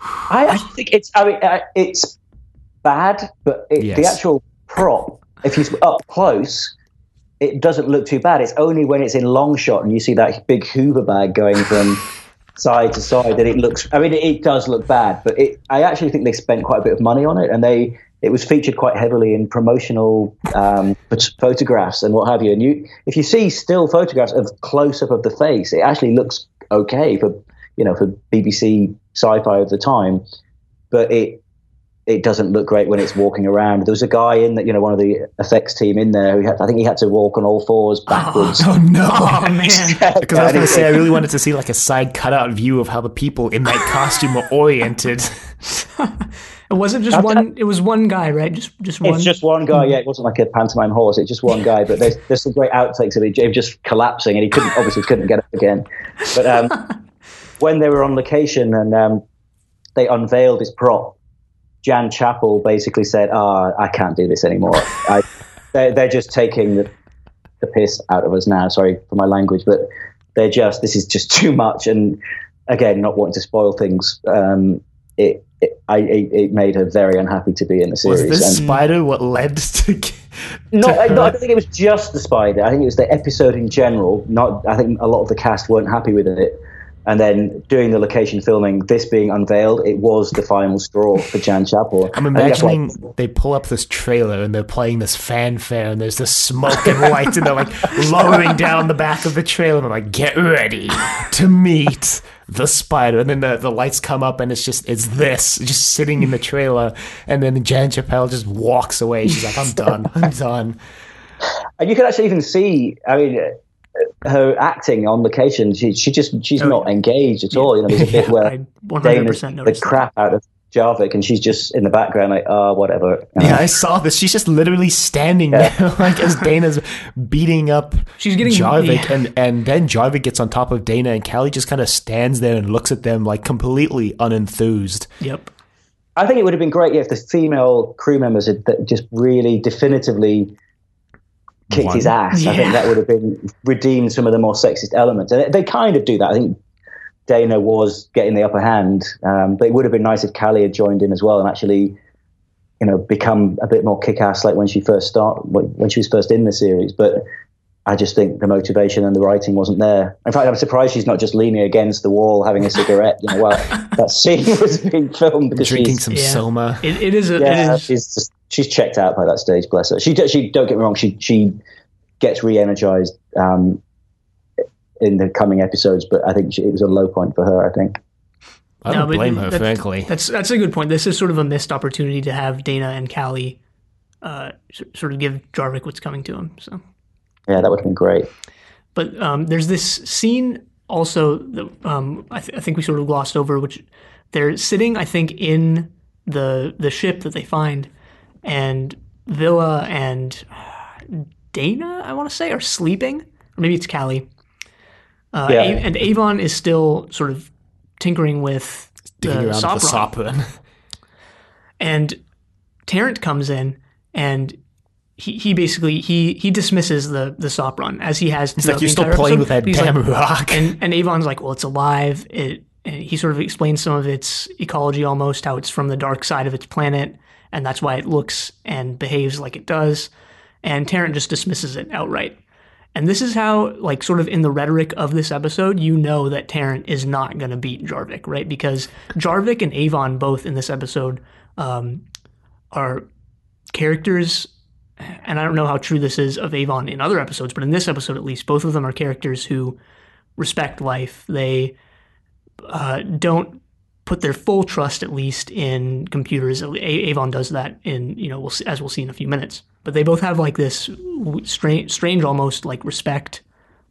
I, I think it's I mean uh, it's bad, but it, the actual prop, if you up close, it doesn't look too bad. It's only when it's in long shot and you see that big Hoover bag going from side to side that it looks. I mean, it, it does look bad, but it, I actually think they spent quite a bit of money on it, and they it was featured quite heavily in promotional um, photographs and what have you. And you, if you see still photographs of close up of the face, it actually looks okay for you know for BBC sci-fi of the time, but it it doesn't look great when it's walking around. There was a guy in that you know one of the effects team in there who had, I think he had to walk on all fours backwards. Oh no! Oh man, Because I was going to say, I really wanted to see like a side cutout view of how the people in that costume were oriented. It wasn't just one. It was one guy, right? Just just one. It's just one guy. Yeah, it wasn't like a pantomime horse. It's just one guy. But there's there's some great outtakes of. Him just collapsing, and he couldn't obviously couldn't get up again. But um, when they were on location and um, they unveiled his prop, Jan Chappell basically said, "Ah, I can't do this anymore. I, they're, they're just taking the, the piss out of us now. Sorry for my language, but they're just this is just too much." And again, not wanting to spoil things, um, it. It, I, it, it made her very unhappy to be in the Was series. this And- spider what led to? no, I, no, I don't think it was just the spider. I think it was the episode in general. Not, I think a lot of the cast weren't happy with it. And then doing the location filming, this being unveiled, it was the final straw for Jan Chappell. I'm I think that's imagining they pull up this trailer and they're playing this fanfare and there's this smoke and lights and they're like lowering down the back of the trailer and they're like, get ready to meet the spider. And then the, the lights come up and it's just, it's this just sitting in the trailer. And then Jan Chappell just walks away. She's like, I'm done. I'm done. and you can actually even see. I mean, her acting on location. She, she just she's Oh, not yeah. engaged at all. You know, there's a bit Yeah, where I 100% Dayna's the noticed that. crap out of Jarvik, and she's just in the background like, oh, whatever. Yeah, uh-huh. I saw this. She's just literally standing there, like as Dayna's beating up She's getting- Jarvik, yeah. and and then Jarvik gets on top of Dayna, and Cally just kind of stands there and looks at them like completely unenthused. Yep. I think it would have been great if the female crew members had just really definitively kicked One. his ass. I think that would have been redeemed some of the more sexist elements, and they kind of do that. I think Dayna was getting the upper hand, um, but it would have been nice if Cally had joined in as well and actually, you know, become a bit more kick-ass like when she first start when when she was first in the series. But I just think the motivation and the writing wasn't there. In fact, I'm surprised she's not just leaning against the wall having a cigarette. You know, well, that scene was being filmed because Drinking she's, some Yeah. soma. It, it is. A, yeah, it is she's just, she's checked out by that stage. Bless her. She she don't get me wrong. She she gets re-energized um, in the coming episodes, but I think she, it was a low point for her. I think. I don't but blame her, that's- frankly. That's that's a good point. This is sort of a missed opportunity to have Dayna and Cally uh, sort of give Jarvik what's coming to him. So, Yeah, that would have been great. but um, there's this scene also that um, I, th- I think we sort of glossed over, which they're sitting, I think, in the the ship that they find, and Vila and Dayna, I want to say, are sleeping, or maybe it's Cally. Uh, Yeah. A- and Avon is still sort of tinkering with the around with the Sopron. Sopron. and Tarrant comes in and he, he basically he he dismisses the the Sopron as he has. It's like you're still playing with that damn rock. And and Avon's like, well, it's alive. It and he sort of explains some of its ecology, almost how it's from the dark side of its planet, and that's why it looks and behaves like it does. And Tarrant just dismisses it outright. And this is how, like, sort of in the rhetoric of this episode, you know that Tarrant is not going to beat Jarvik, right? Because Jarvik and Avon both in this episode um, are characters, and I don't know how true this is of Avon in other episodes, but in this episode at least, both of them are characters who respect life. They uh, don't put their full trust, at least, in computers. A- Avon does that in, you know, we'll see, as we'll see in a few minutes. But they both have like this strange, strange, almost like respect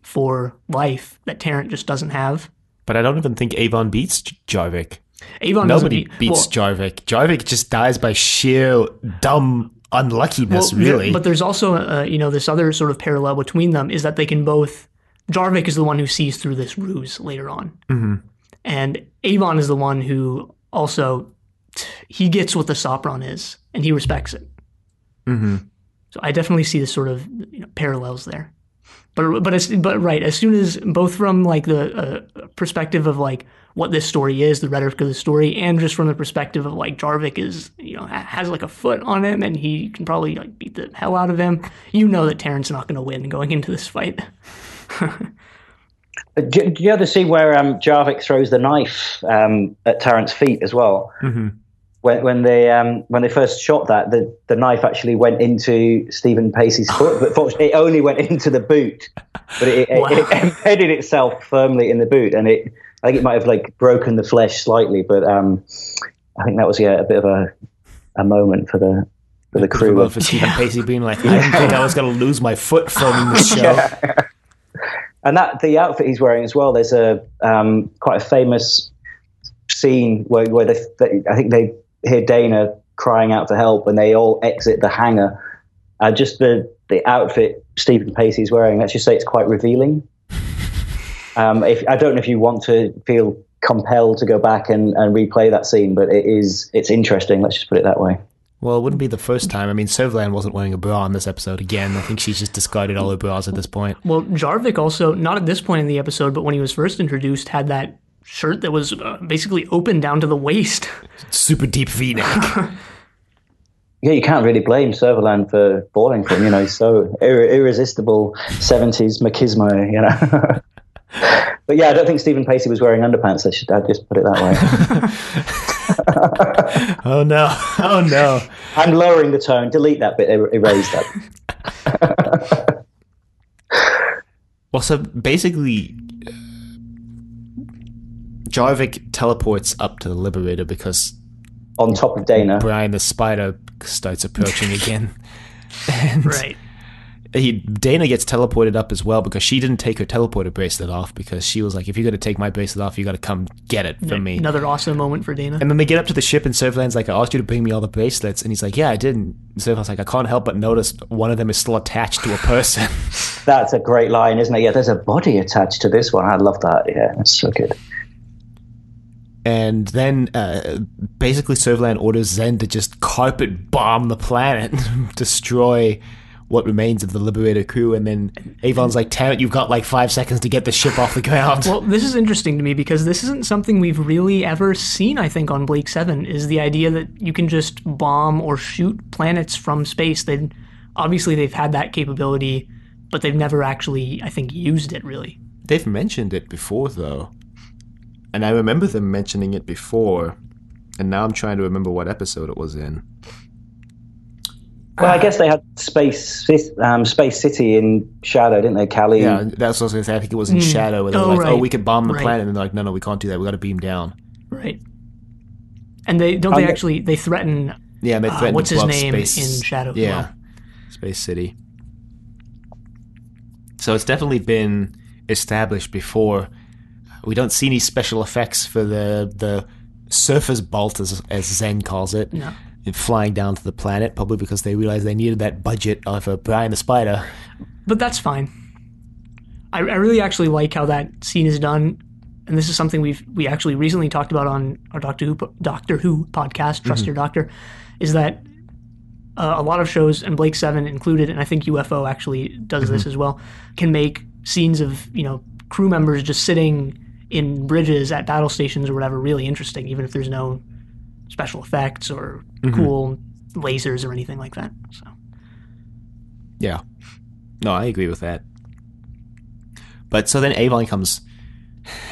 for life that Tarrant just doesn't have. But I don't even think Avon beats Jarvik. Avon doesn't Nobody beat- beats well, Jarvik. Jarvik just dies by sheer dumb unluckiness, Well, really. But there's also, uh, you know, this other sort of parallel between them is that they can both. Jarvik is the one who sees through this ruse later on, mm-hmm. And Avon is the one who also he gets what the Sopron is, and he respects it. hmm So I definitely see the sort of you know, parallels there. But but as, but right, as soon as both from like the uh, perspective of like what this story is, the rhetoric of the story, and just from the perspective of like Jarvik is you know has like a foot on him and he can probably like beat the hell out of him. You know that Tarrant's not going to win going into this fight. Do, do you ever see where um, Jarvik throws the knife um, at Tarrant's feet as well? hmm When, when they um, when they first shot that, the, the knife actually went into Stephen Pacey's foot, but fortunately, it only went into the boot. But it, it, Wow. it embedded itself firmly in the boot, and it I think it might have like broken the flesh slightly, but um, I think that was yeah a bit of a a moment for the for the crew. For Stephen Pacey being like, I didn't think I was going to lose my foot from the show. And that the outfit he's wearing as well. There's a um, quite a famous scene where where they, they, I think they hear Dayna crying out for help, and they all exit the hangar. Uh, just the the outfit Stephen Pacey's wearing. Let's just say it's quite revealing. Um, if I don't know if you want to feel compelled to go back and, and replay that scene, but it is it's interesting. Let's just put it that way. Well, it wouldn't be the first time. I mean, Servalan wasn't wearing a bra in this episode again. I think she's just discarded all her bras at this point. well, Jarvik also not at this point in the episode, but when he was first introduced, had that shirt that was uh, basically open down to the waist. Super deep V neck. Yeah, you can't really blame Servalan for falling for him. You know, he's so ir- irresistible '70s machismo. You know. but yeah, I don't think Stephen Pacey was wearing underpants. I should I'd just put it that way. oh no! Oh no! I'm lowering the tone. Delete that bit. er- Erase that. Well, so basically, Jarvik teleports up to the Liberator because On top of Dayna. Brian the Spider starts approaching again. And right. He, Dayna gets teleported up as well because she didn't take her teleporter bracelet off because she was like, if you're going to take my bracelet off, you got to come get it from me. Another awesome moment for Dayna. And then they get up to the ship, and Servalan's like, I asked you to bring me all the bracelets. And he's like, Yeah, I didn't. And Servalan's like, I can't help but notice one of them is still attached to a person. That's a great line, isn't it? Yeah, there's a body attached to this one. I love that. Yeah, that's so good. and then uh, basically Servalan orders Zen to just carpet bomb the planet, destroy what remains of the Liberator crew. And then Avon's like, Tarrant, you've got like five seconds to get the ship off the ground. Well, this is interesting to me because this isn't something we've really ever seen, I think, on Blake 7, is the idea that you can just bomb or shoot planets from space. They obviously they've had that capability but they've never actually, I think, used it really. They've mentioned it before, though. And I remember them mentioning it before. And now I'm trying to remember what episode it was in. Well, I guess they had Space um, Space City in Shadow, didn't they, Callie? Yeah, that's what I was going to say. I think it was in Shadow. Where they were Oh, like, oh, we could bomb the Right. planet. And they're like, no, no, we can't do that. we got to beam down. Right. And they don't they Um, actually they threaten Yeah, and they uh, what's his name space. in Shadow? Yeah, Well, Space City. So it's definitely been established before. We don't see any special effects for the the surface bolt, as, as Zen calls it, No. In flying down to the planet, probably because they realized they needed that budget of a Brian the Spider. but that's fine. I, I really actually like how that scene is done, and this is something we've we actually recently talked about on our Doctor Who Doctor Who podcast, Trust Your Doctor, is that uh, a lot of shows and Blake Seven included, and I think UFO actually does this as well, can make scenes of you know crew members just sitting in bridges at battle stations or whatever really interesting, even if there's no special effects or mm-hmm. cool lasers or anything like that. So. Yeah. No, I agree with that. But so then Avon comes.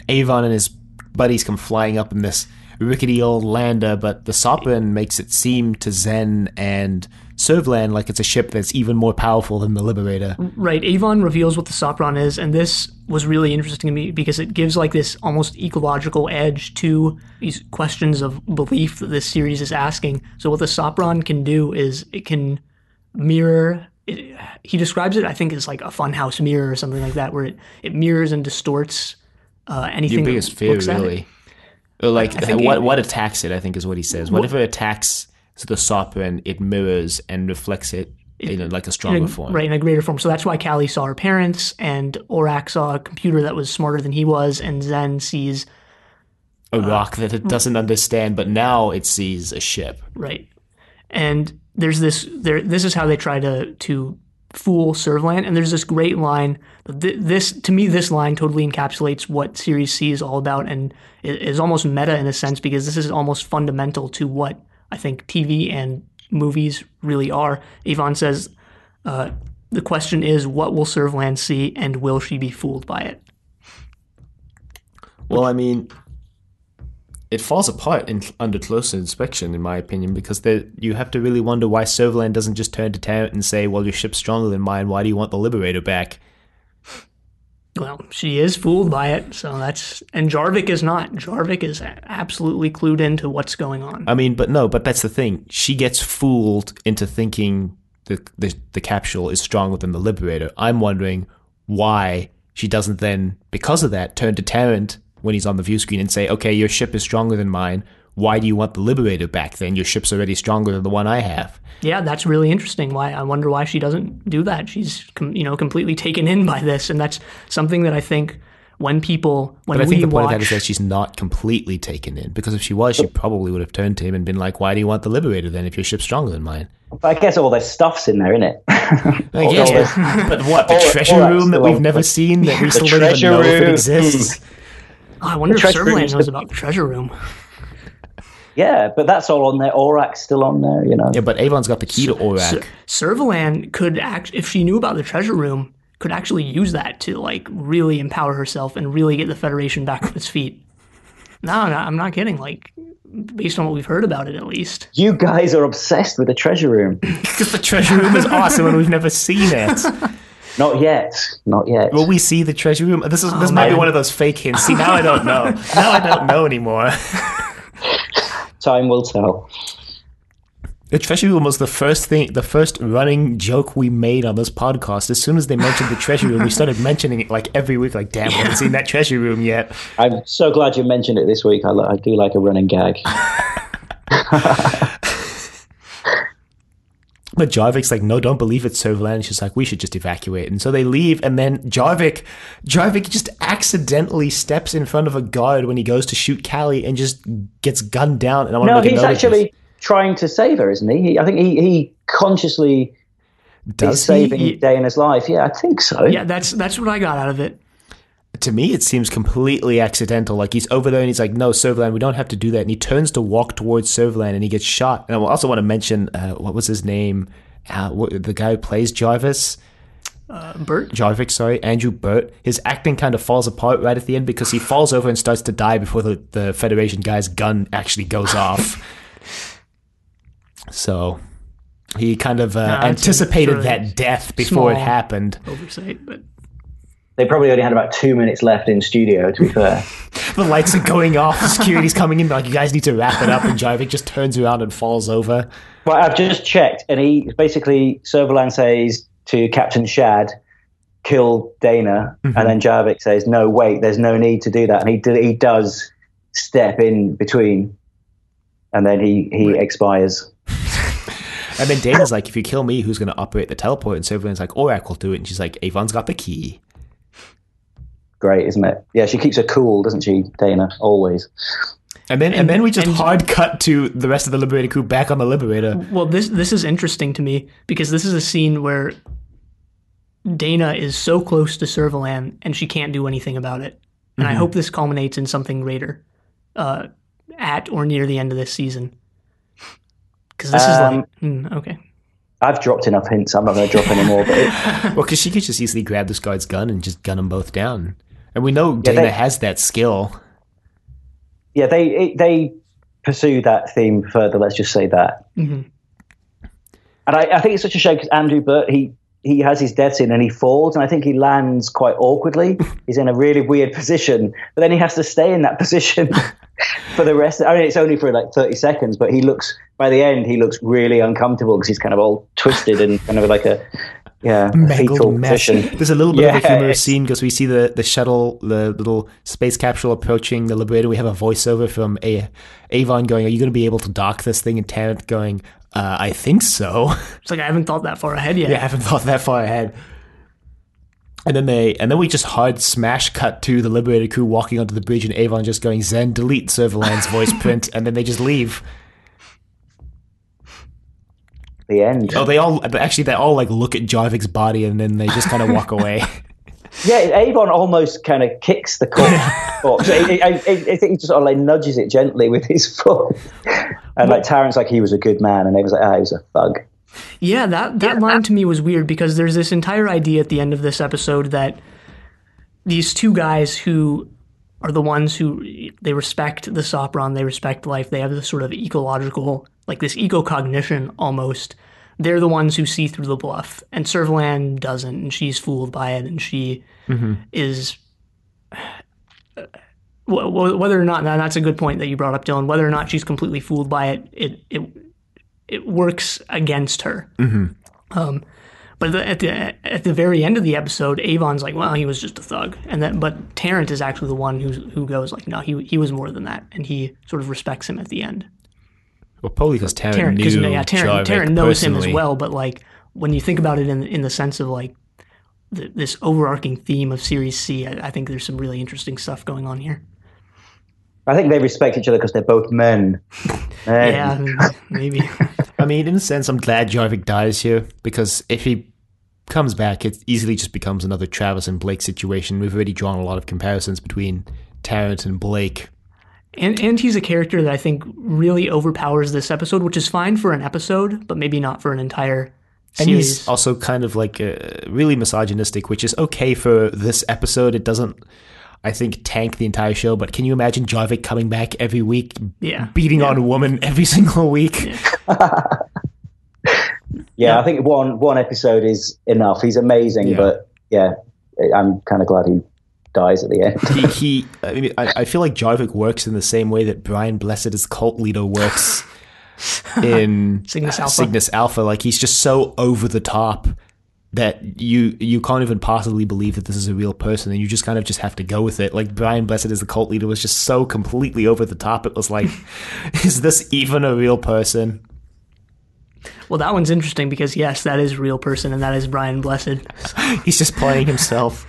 Avon and his buddies come flying up in this rickety old lander, but the Sopron makes it seem to Zen and Servalan like it's a ship that's even more powerful than the Liberator. Right. Avon reveals what the Sopron is, and this was really interesting to me because it gives like this almost ecological edge to these questions of belief that this series is asking. So what the Sopron can do is it can mirror. It, he describes it, I think, as like a funhouse mirror or something like that, where it, it mirrors and distorts uh, anything. Your that biggest fear, looks at it. really. Or like, what, it- what attacks it, I think is what he says. Whatever attacks the Sopron, it mirrors and reflects it in a, like a stronger a- form. Right, in a greater form. So that's why Cally saw her parents, and Orac saw a computer that was smarter than he was, and Zen sees A uh, rock that it doesn't understand, but now it sees a ship. Right. And there's this there this is how they try to to fool Servalan and there's this great line th- this to me this line totally encapsulates what series C is all about and is almost meta in a sense because this is almost fundamental to what I think TV and movies really are. Avon says uh, the question is what will Servalan see and will she be fooled by it? Well, I mean, it falls apart in, under closer inspection, in my opinion, because there, you have to really wonder why Servalan doesn't just turn to Tarrant and say, "Well, your ship's stronger than mine. Why do you want the Liberator back?" Well, she is fooled by it, so that's and Jarvik is not. Jarvik is absolutely clued into what's going on. I mean, but no, but that's the thing. She gets fooled into thinking the the, the capsule is stronger than the Liberator. I'm wondering why she doesn't then, because of that, turn to Tarrant when he's on the view screen and say, "Okay, your ship is stronger than mine. Why do you want the Liberator back? Then your ship's already stronger than the one I have." Yeah, that's really interesting. Why I wonder why she doesn't do that. She's com- you know completely taken in by this, and that's something that I think when people when But I we think the point watch of that is that she's not completely taken in because if she was, she probably would have turned to him and been like, "Why do you want the Liberator then if your ship's stronger than mine?" I guess all their stuff's in there, isn't it? I guess, but, but what the Or- treasure or that's room that we've never seen that we still don't even treasure know if it exists? Oh, I wonder if treasure room Servalan is knows about the treasure room. yeah, but that's all on there. Orac's still on there, you know. Yeah, but Avon's got the key to Orac. Servalan could act if she knew about the treasure room, could actually use that to like really empower herself and really get the Federation back on its feet. No, no, I'm not kidding. Like, based on what we've heard about it, at least. You guys are obsessed with the treasure room. Because the treasure room is awesome and we've never seen it. Not yet. Not yet. Will we see the treasure room? This is this oh, might be one of those fake hints. See, now I don't know. Now I don't know anymore. Time will tell. The treasure room was the first thing, the first running joke we made on this podcast. As soon as they mentioned the treasure room, we started mentioning it like every week. Like, damn, we haven't seen that treasure room yet. I'm so glad you mentioned it this week. I, I do like a running gag. But Jarvik's like, no, don't believe it, Servalan. And she's like, we should just evacuate. And so they leave, and then Jarvik, Jarvik just accidentally steps in front of a guard when he goes to shoot Cally and just gets gunned down. And I want No, to make he's of this. actually trying to save her, isn't he? he I think he, he consciously Does is saving he? Dayna's life. Yeah, I think so. Yeah, that's that's what I got out of it. To me, it seems completely accidental. Like he's over there and he's like, no, Servalan, we don't have to do that. And he turns to walk towards Servalan and he gets shot. And I also want to mention, uh, what was his name? Uh, what, the guy who plays Jarvis? uh, Burt. Jarvik, sorry, Andrew Burt, his acting kind of falls apart right at the end because he falls over and starts to die before the, the Federation guy's gun actually goes off. so he kind of uh, Nah, anticipated really that death before it happened. Oversight, but They probably only had about two minutes left in studio. To be fair, The lights are going off, security's coming in, like, you guys need to wrap it up, and Jarvik just turns around and falls over. well, I've just checked, and he basically Servalan says to Captain Shad, "Kill Dayna," and mm-hmm. then Jarvik says, "No, wait, there's no need to do that," and he do, he does step in between, and then he he expires. And then Dayna's like, if you kill me, who's going to operate the teleport? And Servalan's like, Orac will do it. And she's like, Avon's got the key. Great, isn't it? Yeah, she keeps her cool, doesn't she, Dayna? Always. And then, and, And- then we just hard cut to the rest of the Liberator crew back on the Liberator. well, this this is interesting to me because this is a scene where Dayna is so close to Servalan and she can't do anything about it. And I hope this culminates in something greater uh, at or near the end of this season. Because this is Um, like hmm, okay. I've dropped enough hints. I'm not going to drop any more. But it, Well, because she could just easily grab this guard's gun and just gun them both down. And we know Yeah, Dayna they- has that skill. yeah, they they pursue that theme further. Let's just say that. Mhm. And I, I think it's such a shame because Andrew Burt he he has his death scene and he falls and I think he lands quite awkwardly. He's in a really weird position, but then he has to stay in that position for the rest. I mean, it's only for like thirty seconds, but he looks by the end he looks really uncomfortable because he's kind of all twisted and kind of like a yeah Mangled mess. position. There's a little bit of a humorous scene because we see the, the shuttle, the little space capsule approaching the Liberator. We have a voiceover from a- Avon going, Are you going to be able to dock this thing? And Tarrant going, uh, I think so. It's like I haven't thought that far ahead yet. Yeah, I haven't thought that far ahead. And then they, and then we just hard smash cut to the Liberator crew walking onto the bridge, and Avon just going Zen delete Servalan's voice print, and then they just leave. The end. Oh, they all but actually they all like look at Jarvik's body, and then they just kind of walk away. Yeah, Avon almost kind of kicks the corpse. corpse. I, I, I, I think he just sort of like nudges it gently with his foot. And like Tarrant's like he was a good man, and Avon's like, ah, he was a thug. Yeah, that that line to me was weird because there's this entire idea at the end of this episode that these two guys who are the ones who they respect the Sopron, they respect life, they have this sort of ecological, like this eco-cognition almost. They're the ones who see through the bluff, and Servalan doesn't, and she's fooled by it, and she is. wh- wh- Whether or not, that's a good point that you brought up, Dylan. Whether or not she's completely fooled by it, it it it works against her. Um, but the, at the at the very end of the episode, Avon's like, "Well, he was just a thug," and then but Tarrant is actually the one who's who goes like, "No, he he was more than that," and he sort of respects him at the end. Well, probably because Tarrant, Tarrant, knew yeah, Tarrant, Jarvik Tarrant knows him as well, but like when you think about it in in the sense of like the, this overarching theme of Series C, I, I think there's some really interesting stuff going on here. I think they respect each other because they're both men. Men. Eh? Yeah, maybe. I mean, in a sense, I'm glad Jarvik dies here because if he comes back, it easily just becomes another Travis and Blake situation. We've already drawn a lot of comparisons between Tarrant and Blake. And and he's a character that I think really overpowers this episode, which is fine for an episode, but maybe not for an entire And series. he's also kind of like uh, really misogynistic, which is okay for this episode. It doesn't, I think, tank the entire show. But can you imagine Jarvik coming back every week, yeah. beating on a woman every single week? Yeah, I think one one episode is enough. He's amazing, Yeah. but yeah, I'm kind of glad he dies at the end. he, he I mean, I, I feel like Jarvik works in the same way that Brian Blessed as cult leader works in Cygnus Alpha. Cygnus Alpha. Like he's just so over the top that you you can't even possibly believe that this is a real person, and you just kind of just have to go with it. Like Brian Blessed as the cult leader was just so completely over the top. It was like, is this even a real person? Well, that one's interesting because yes, that is a real person, and that is Brian Blessed. He's just playing himself.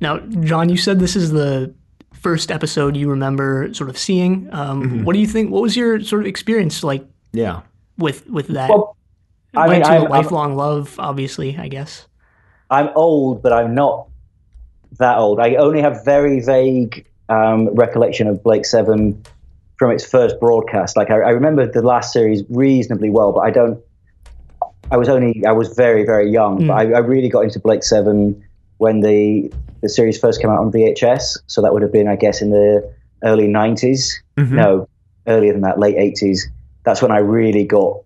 Now, John, you said this is the first episode you remember sort of seeing. Um, Mm-hmm. What do you think? What was your sort of experience like Yeah. with with that? Well, I Went mean, to I'm, a I'm, lifelong love, obviously. I guess. I'm old, but I'm not that old. I only have very vague um, recollection of Blake Seven from its first broadcast. Like I, I remember the last series reasonably well, but I don't. I was only I was very very young, but I, I really got into Blake Seven when the the series first came out on VHS. So that would have been, I guess, in the early 90s. No, earlier than that, late 80s. That's when I really got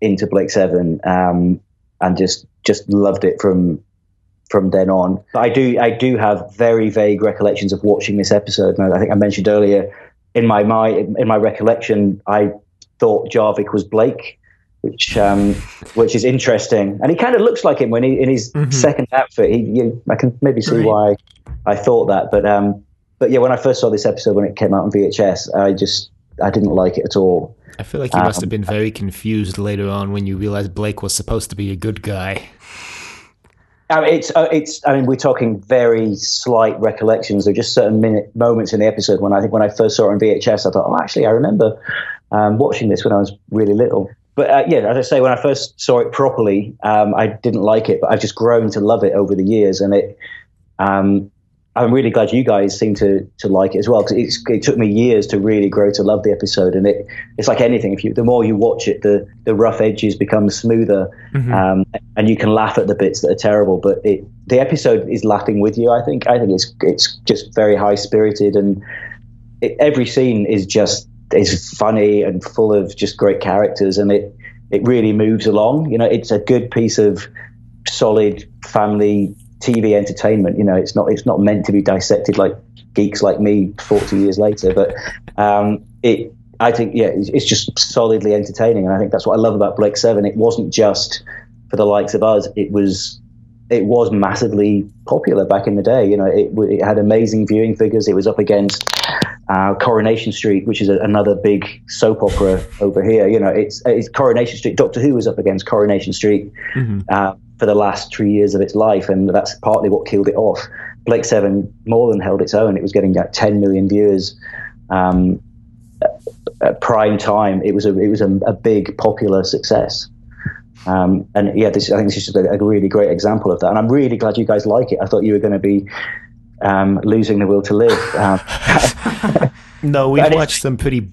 into Blake Seven um, and just just loved it from from then on. But I do I do have very vague recollections of watching this episode. And I think I mentioned earlier in my my in my recollection, I thought Jarvik was Blake. Which, um, which is interesting, and he kind of looks like him when he in his second outfit. He, you, I can maybe see Right. why I thought that, but um, but yeah, when I first saw this episode when it came out on VHS, I just I didn't like it at all. I feel like you must have been very confused later on when you realized Blake was supposed to be a good guy. I mean, it's uh, it's. I mean, we're talking very slight recollections. There are just certain minute moments in the episode when I think when I first saw it on VHS, I thought, oh, actually, I remember um, watching this when I was really little. But uh, yeah, as I say, when I first saw it properly, um, I didn't like it, but I've just grown to love it over the years, and it. Um, I'm really glad you guys seem to to like it as well because it took me years to really grow to love the episode, and it it's like anything. If you the more you watch it, the the rough edges become smoother, um, and you can laugh at the bits that are terrible. But it the episode is laughing with you. I think I think it's it's just very high spirited, and it, every scene is just is funny and full of just great characters, and it it really moves along. You know, it's a good piece of solid family TV entertainment. You know, it's not it's not meant to be dissected like geeks like me forty years later, but um, it. I think yeah, it's, it's just solidly entertaining, and I think that's what I love about Blake Seven. It wasn't just for the likes of us; it was it was massively popular back in the day. You know, it, it had amazing viewing figures. It was up against uh, Coronation Street, which is a, another big soap opera over here. You know, it's, it's Coronation Street. Doctor Who was up against Coronation Street uh, for the last three years of its life, and that's partly what killed it off. Blake Seven more than held its own. It was getting like 10 million viewers. Um, at prime time, it was a it was a, a big popular success. Um, and yeah, this I think this is just a, a really great example of that. And I'm really glad you guys like it. I thought you were going to be um, losing the will to live. Um, No, we've watched some pretty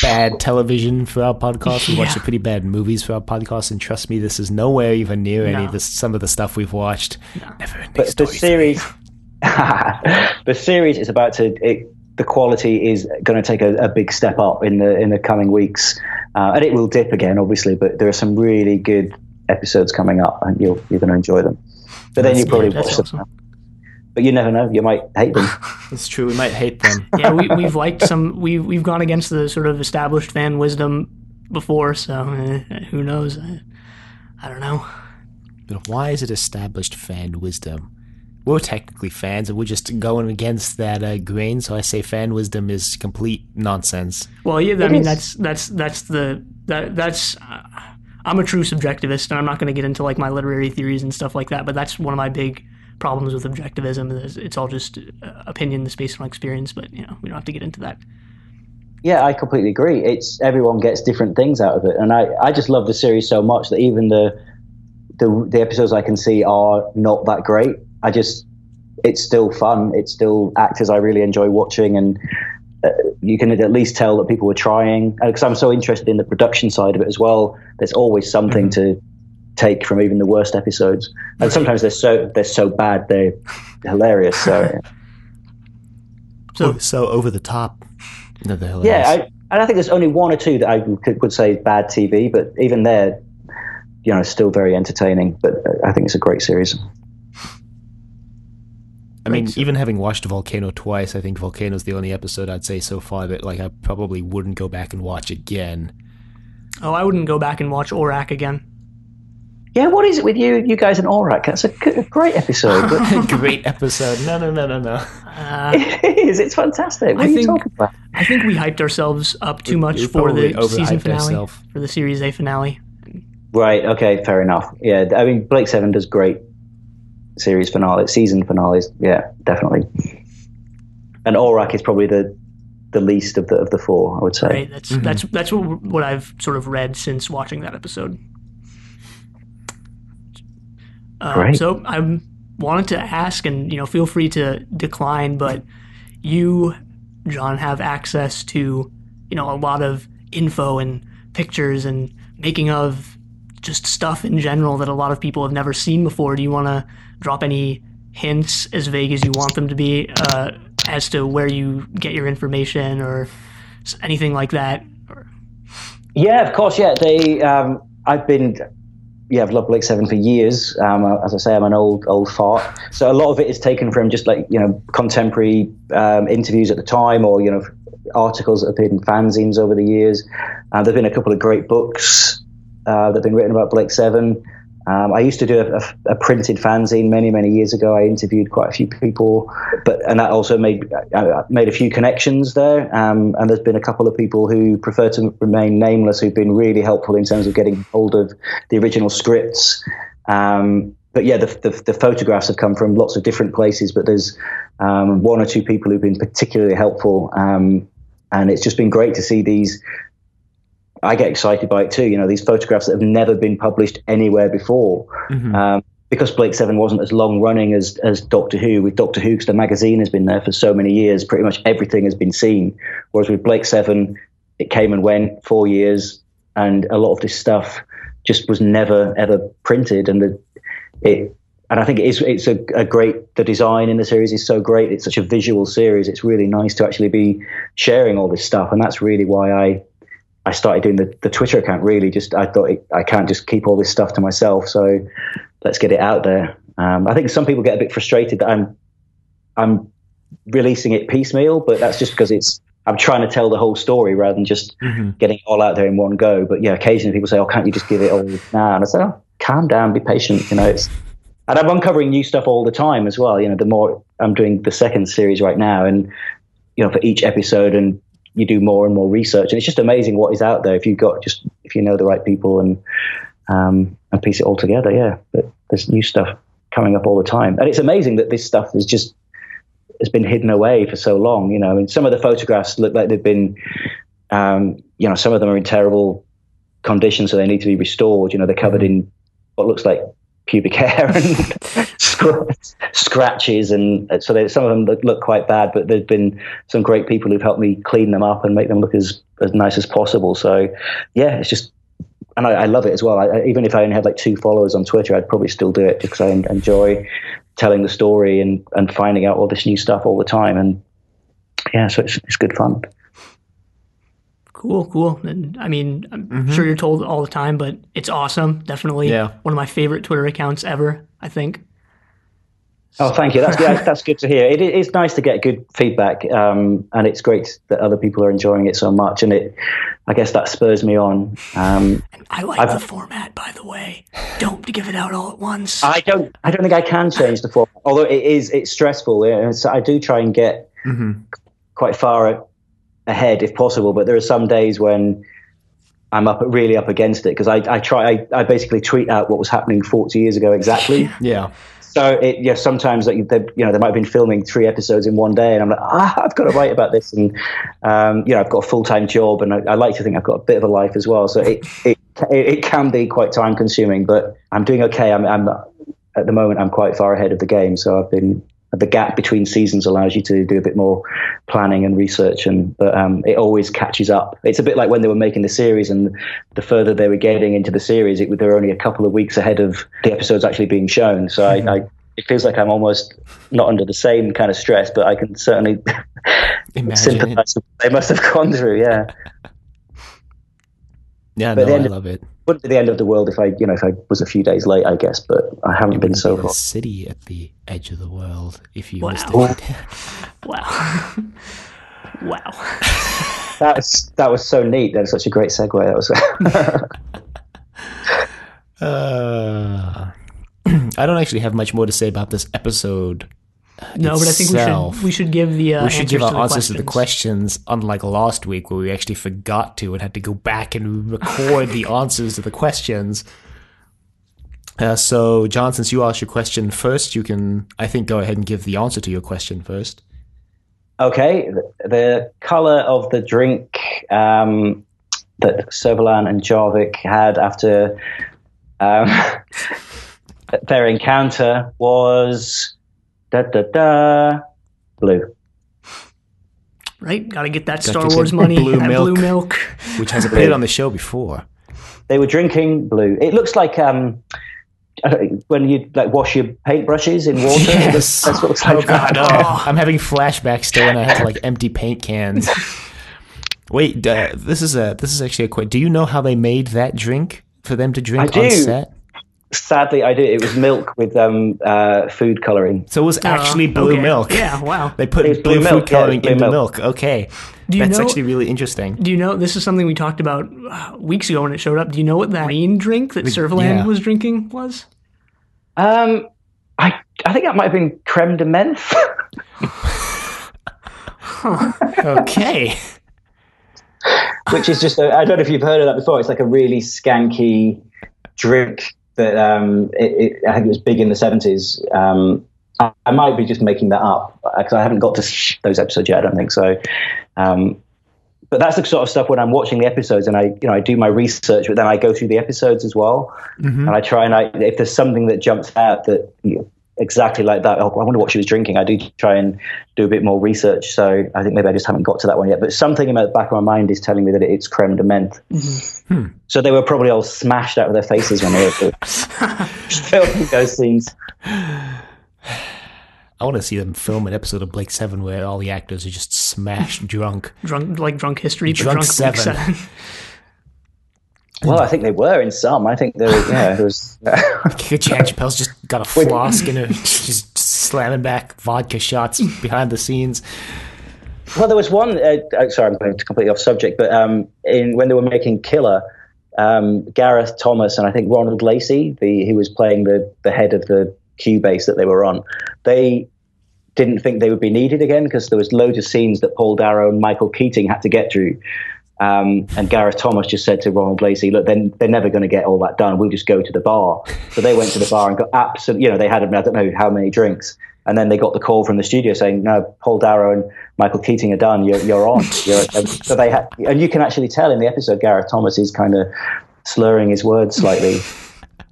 bad television for our podcast. We watched some pretty bad movies for our podcast, and trust me, this is nowhere even near any of this. Some of the stuff we've watched. Never ending but the series, the series is about to. It, the quality is going to take a, a big step up in the in the coming weeks, uh, and it will dip again, obviously. But there are some really good episodes coming up, and you're you're going to enjoy them. But then you probably that's watch them. Awesome. But you never know; you might hate them. It's true. We might hate them. yeah, we, we've liked some. We we've gone against the sort of established fan wisdom before, so uh, who knows? I, I don't know. But why is it established fan wisdom? We're technically fans, and we're just going against that uh, grain. So I say fan wisdom is complete nonsense. Well, yeah, I mean is. that's that's that's the that that's. Uh, I'm a true subjectivist, and I'm not going to get into like my literary theories and stuff like that. But that's one of my big problems with objectivism. It's all just uh, opinion that's based on experience. But you know, we don't have to get into that. Yeah, I completely agree. It's everyone gets different things out of it, and I, I just love the series so much that even the, the the episodes I can see are not that great. I just it's still fun. It's still actors I really enjoy watching, and uh, you can at least tell that people were trying. Because I'm so interested in the production side of it as well. There's always something to take from even the worst episodes, and sometimes they're so they're so bad they're hilarious. So. So so over the top. No, the hell Yeah, I, and I think there's only one or two that I could, would say bad TV, but even they're, you know, still very entertaining. But I think it's a great series. I mean, Right. even having watched Volcano twice, I think Volcano's the only episode I'd say so far that like I probably wouldn't go back and watch again. oh, I wouldn't go back and watch Orac again. Yeah, what is it with you, you guys in Orac? That's a, good- a great episode. But Great episode. No, no, no, no, no. it is. It's fantastic. What I are you talking about? I think we hyped ourselves up too much we for the season finale, ourselves. for the series A finale. Right. Okay. Fair enough. Yeah. I mean, Blake Seven does great series finales, season finales. Yeah, definitely. And Orac is probably the the least of the of the four. I would say. Right. That's mm-hmm. that's that's what what I've sort of read since watching that episode. Uh, Great. So I wanted to ask, and you know, feel free to decline, but you, John, have access to you know a lot of info and pictures and making of just stuff in general that a lot of people have never seen before. Do you want to drop any hints, as vague as you want them to be, uh, as to where you get your information or anything like that? Yeah, of course. Yeah, they. Um, I've been. Yeah, I've loved Blake Seven for years. Um, as I say, I'm an old old fart. So a lot of it is taken from just like you know contemporary um, interviews at the time, or you know articles that appeared in fanzines over the years. Uh, there've been a couple of great books uh, that have been written about Blake Seven. Um, I used to do a, a, a, printed fanzine many, many years ago. I interviewed quite a few people, but and that also made uh, made a few connections there. Um, and there's been a couple of people who prefer to remain nameless who've been really helpful in terms of getting hold of the original scripts. Um, but yeah, the, the, the, photographs have come from lots of different places. But there's um, one or two people who've been particularly helpful, um, and it's just been great to see these I get excited by it too. You know, these photographs that have never been published anywhere before. Mm-hmm. Um, because Blake Seven wasn't as long running as as Doctor Who. With Doctor Who, because the magazine has been there for so many years, pretty much everything has been seen. Whereas with Blake Seven, it came and went four years, and a lot of this stuff just was never ever printed. And the, it and I think it is it's a, a, great the design in the series is so great. It's such a visual series. It's really nice to actually be sharing all this stuff, and that's really why I I started doing the, the Twitter account really just I thought I can't just keep all this stuff to myself so let's get it out there. Um, I think some people get a bit frustrated that I'm I'm releasing it piecemeal but that's just because it's I'm trying to tell the whole story rather than just mm-hmm. getting it all out there in one go. But yeah occasionally people say oh can't you just give it all now? And I said oh calm down be patient you know it's and I'm uncovering new stuff all the time as well you know the more I'm doing the second series right now and you know for each episode and you do more and more research, and it's just amazing what is out there if you've got just if you know the right people and um, and piece it all together. Yeah, but there's new stuff coming up all the time, and it's amazing that this stuff is just has been hidden away for so long. You know, I mean, some of the photographs look like they've been, um, you know, some of them are in terrible condition, so they need to be restored. You know, they're covered in what looks like pubic hair and scratches, and uh, so they, some of them look, look, quite bad. But there's been some great people who've helped me clean them up and make them look as as nice as possible. So yeah, it's just. And I, I love it as well. I, even if I only had like two followers on Twitter, I'd probably still do it because I enjoy telling the story and, and finding out all this new stuff all the time. And yeah, so it's, it's good fun. Cool, cool. And I mean, I'm mm-hmm. sure you're told all the time, but it's awesome. Definitely yeah. one of my favorite Twitter accounts ever, I think. Oh, thank you. That's good. that's good to hear. It is nice to get good feedback, um, and it's great that other people are enjoying it so much. And it, I guess, that spurs me on. Um, I like I've, the format, by the way. Don't give it out all at once. I don't. I don't think I can change the format, although it is. It's stressful. So I do try and get mm-hmm. quite far ahead if possible. But there are some days when I'm up really up against it because I, I try I, I, basically tweet out what was happening 40 years ago exactly. yeah. So it, yeah, sometimes like they, you know they might have been filming three episodes in one day, and I'm like, ah, I've got to write about this, and um, you know I've got a full time job, and I, I, like to think I've got a bit of a life as well. So it it it can be quite time consuming, but I'm doing okay. I'm, I'm at the moment I'm quite far ahead of the game, so I've been the gap between seasons allows you to do a bit more planning and research and but um, it always catches up. It's a bit like when they were making the series and the further they were getting into the series it, they were only a couple of weeks ahead of the episodes actually being shown. So mm-hmm. I, I, it feels like I'm almost not under the same kind of stress but I can certainly sympathize they must have gone through yeah yeah but no, I love it wouldn't be the end of the world if I, you know, if I was a few days late, I guess, but I haven't been so far. City at the edge of the world, if you wow. missed it. wow, wow. that was that was so neat. That was such a great segue. That was. uh, I don't actually have much more to say about this episode no, but I think we should we should give the uh, we should give our answers questions. to the questions. Unlike last week where we actually forgot to and had to go back and record the answers to the questions. Uh, so, John, since you asked your question first, you can I think go ahead and give the answer to your question first. Okay, the, the color of the drink um, that Servalan and Jarvik had after um, their encounter was Da da da. Blue. Right, gotta get that Star Wars money. Blue milk, blue milk, which has appeared on the show before. they were drinking blue. It looks like um, when you like wash your paintbrushes in water. Yes. That's what it's Oh like. god, oh, I'm having flashbacks still, and I have to like empty paint cans. Wait, uh, this is a this is actually a quick. Do you know how they made that drink for them to drink I on do. set? Sadly, I did. It was milk with um, uh, food coloring. So it was actually blue okay. milk. Yeah, wow. They put It was blue, blue food milk, yeah, coloring blue into milk. milk. Okay, Do you that's know- actually really interesting. Do you know this is something we talked about uh, weeks ago when it showed up? Do you know what that green drink that Servalan yeah. was drinking was? Um, I I think that might have been creme de menthe. Okay, which is just I I don't know if you've heard of that before. It's like a really skanky drink that um, it, it, I think it was big in the seventies. Um, I, I might be just making that up because I haven't got to sh- those episodes yet. I don't think so. Um, but that's the sort of stuff when I'm watching the episodes and I, you know, I do my research, but then I go through the episodes as well, and I try and I, if there's something that jumps out that you know, exactly like that, I wonder what she was drinking. I do try and do a bit more research. So I think maybe I just haven't got to that one yet. But something in the back of my mind is telling me that it's creme de menthe. Mm-hmm. Hmm. So they were probably all smashed out of their faces when they were filming those scenes. I want to see them film an episode of Blake Seven where all the actors are just smashed drunk. Drunk, like drunk history, but Drunk drunk, seven. seven. Well, I think they were in some. I think there was, Yeah, it was. Jan Chappell's just got a flask and she's slamming back vodka shots behind the scenes. Well, there was one. Uh, uh, sorry, I'm going completely off subject, but um, in when they were making Killer, um, Gareth Thomas and I think Ronald Lacey, the who was playing the the head of the Q base that they were on, they didn't think they would be needed again because there was loads of scenes that Paul Darrow and Michael Keating had to get through. Um, and Gareth Thomas just said to Ronald Lacey, "Look, then they're never going to get all that done. We'll just go to the bar." So they went to the bar and got absolutely, you know, they had I don't know how many drinks, and then they got the call from the studio saying, "No, Paul Darrow and Michael Keating are done. You're, you're on." You're, so they had, and you can actually tell in the episode, Gareth Thomas is kind of slurring his words slightly.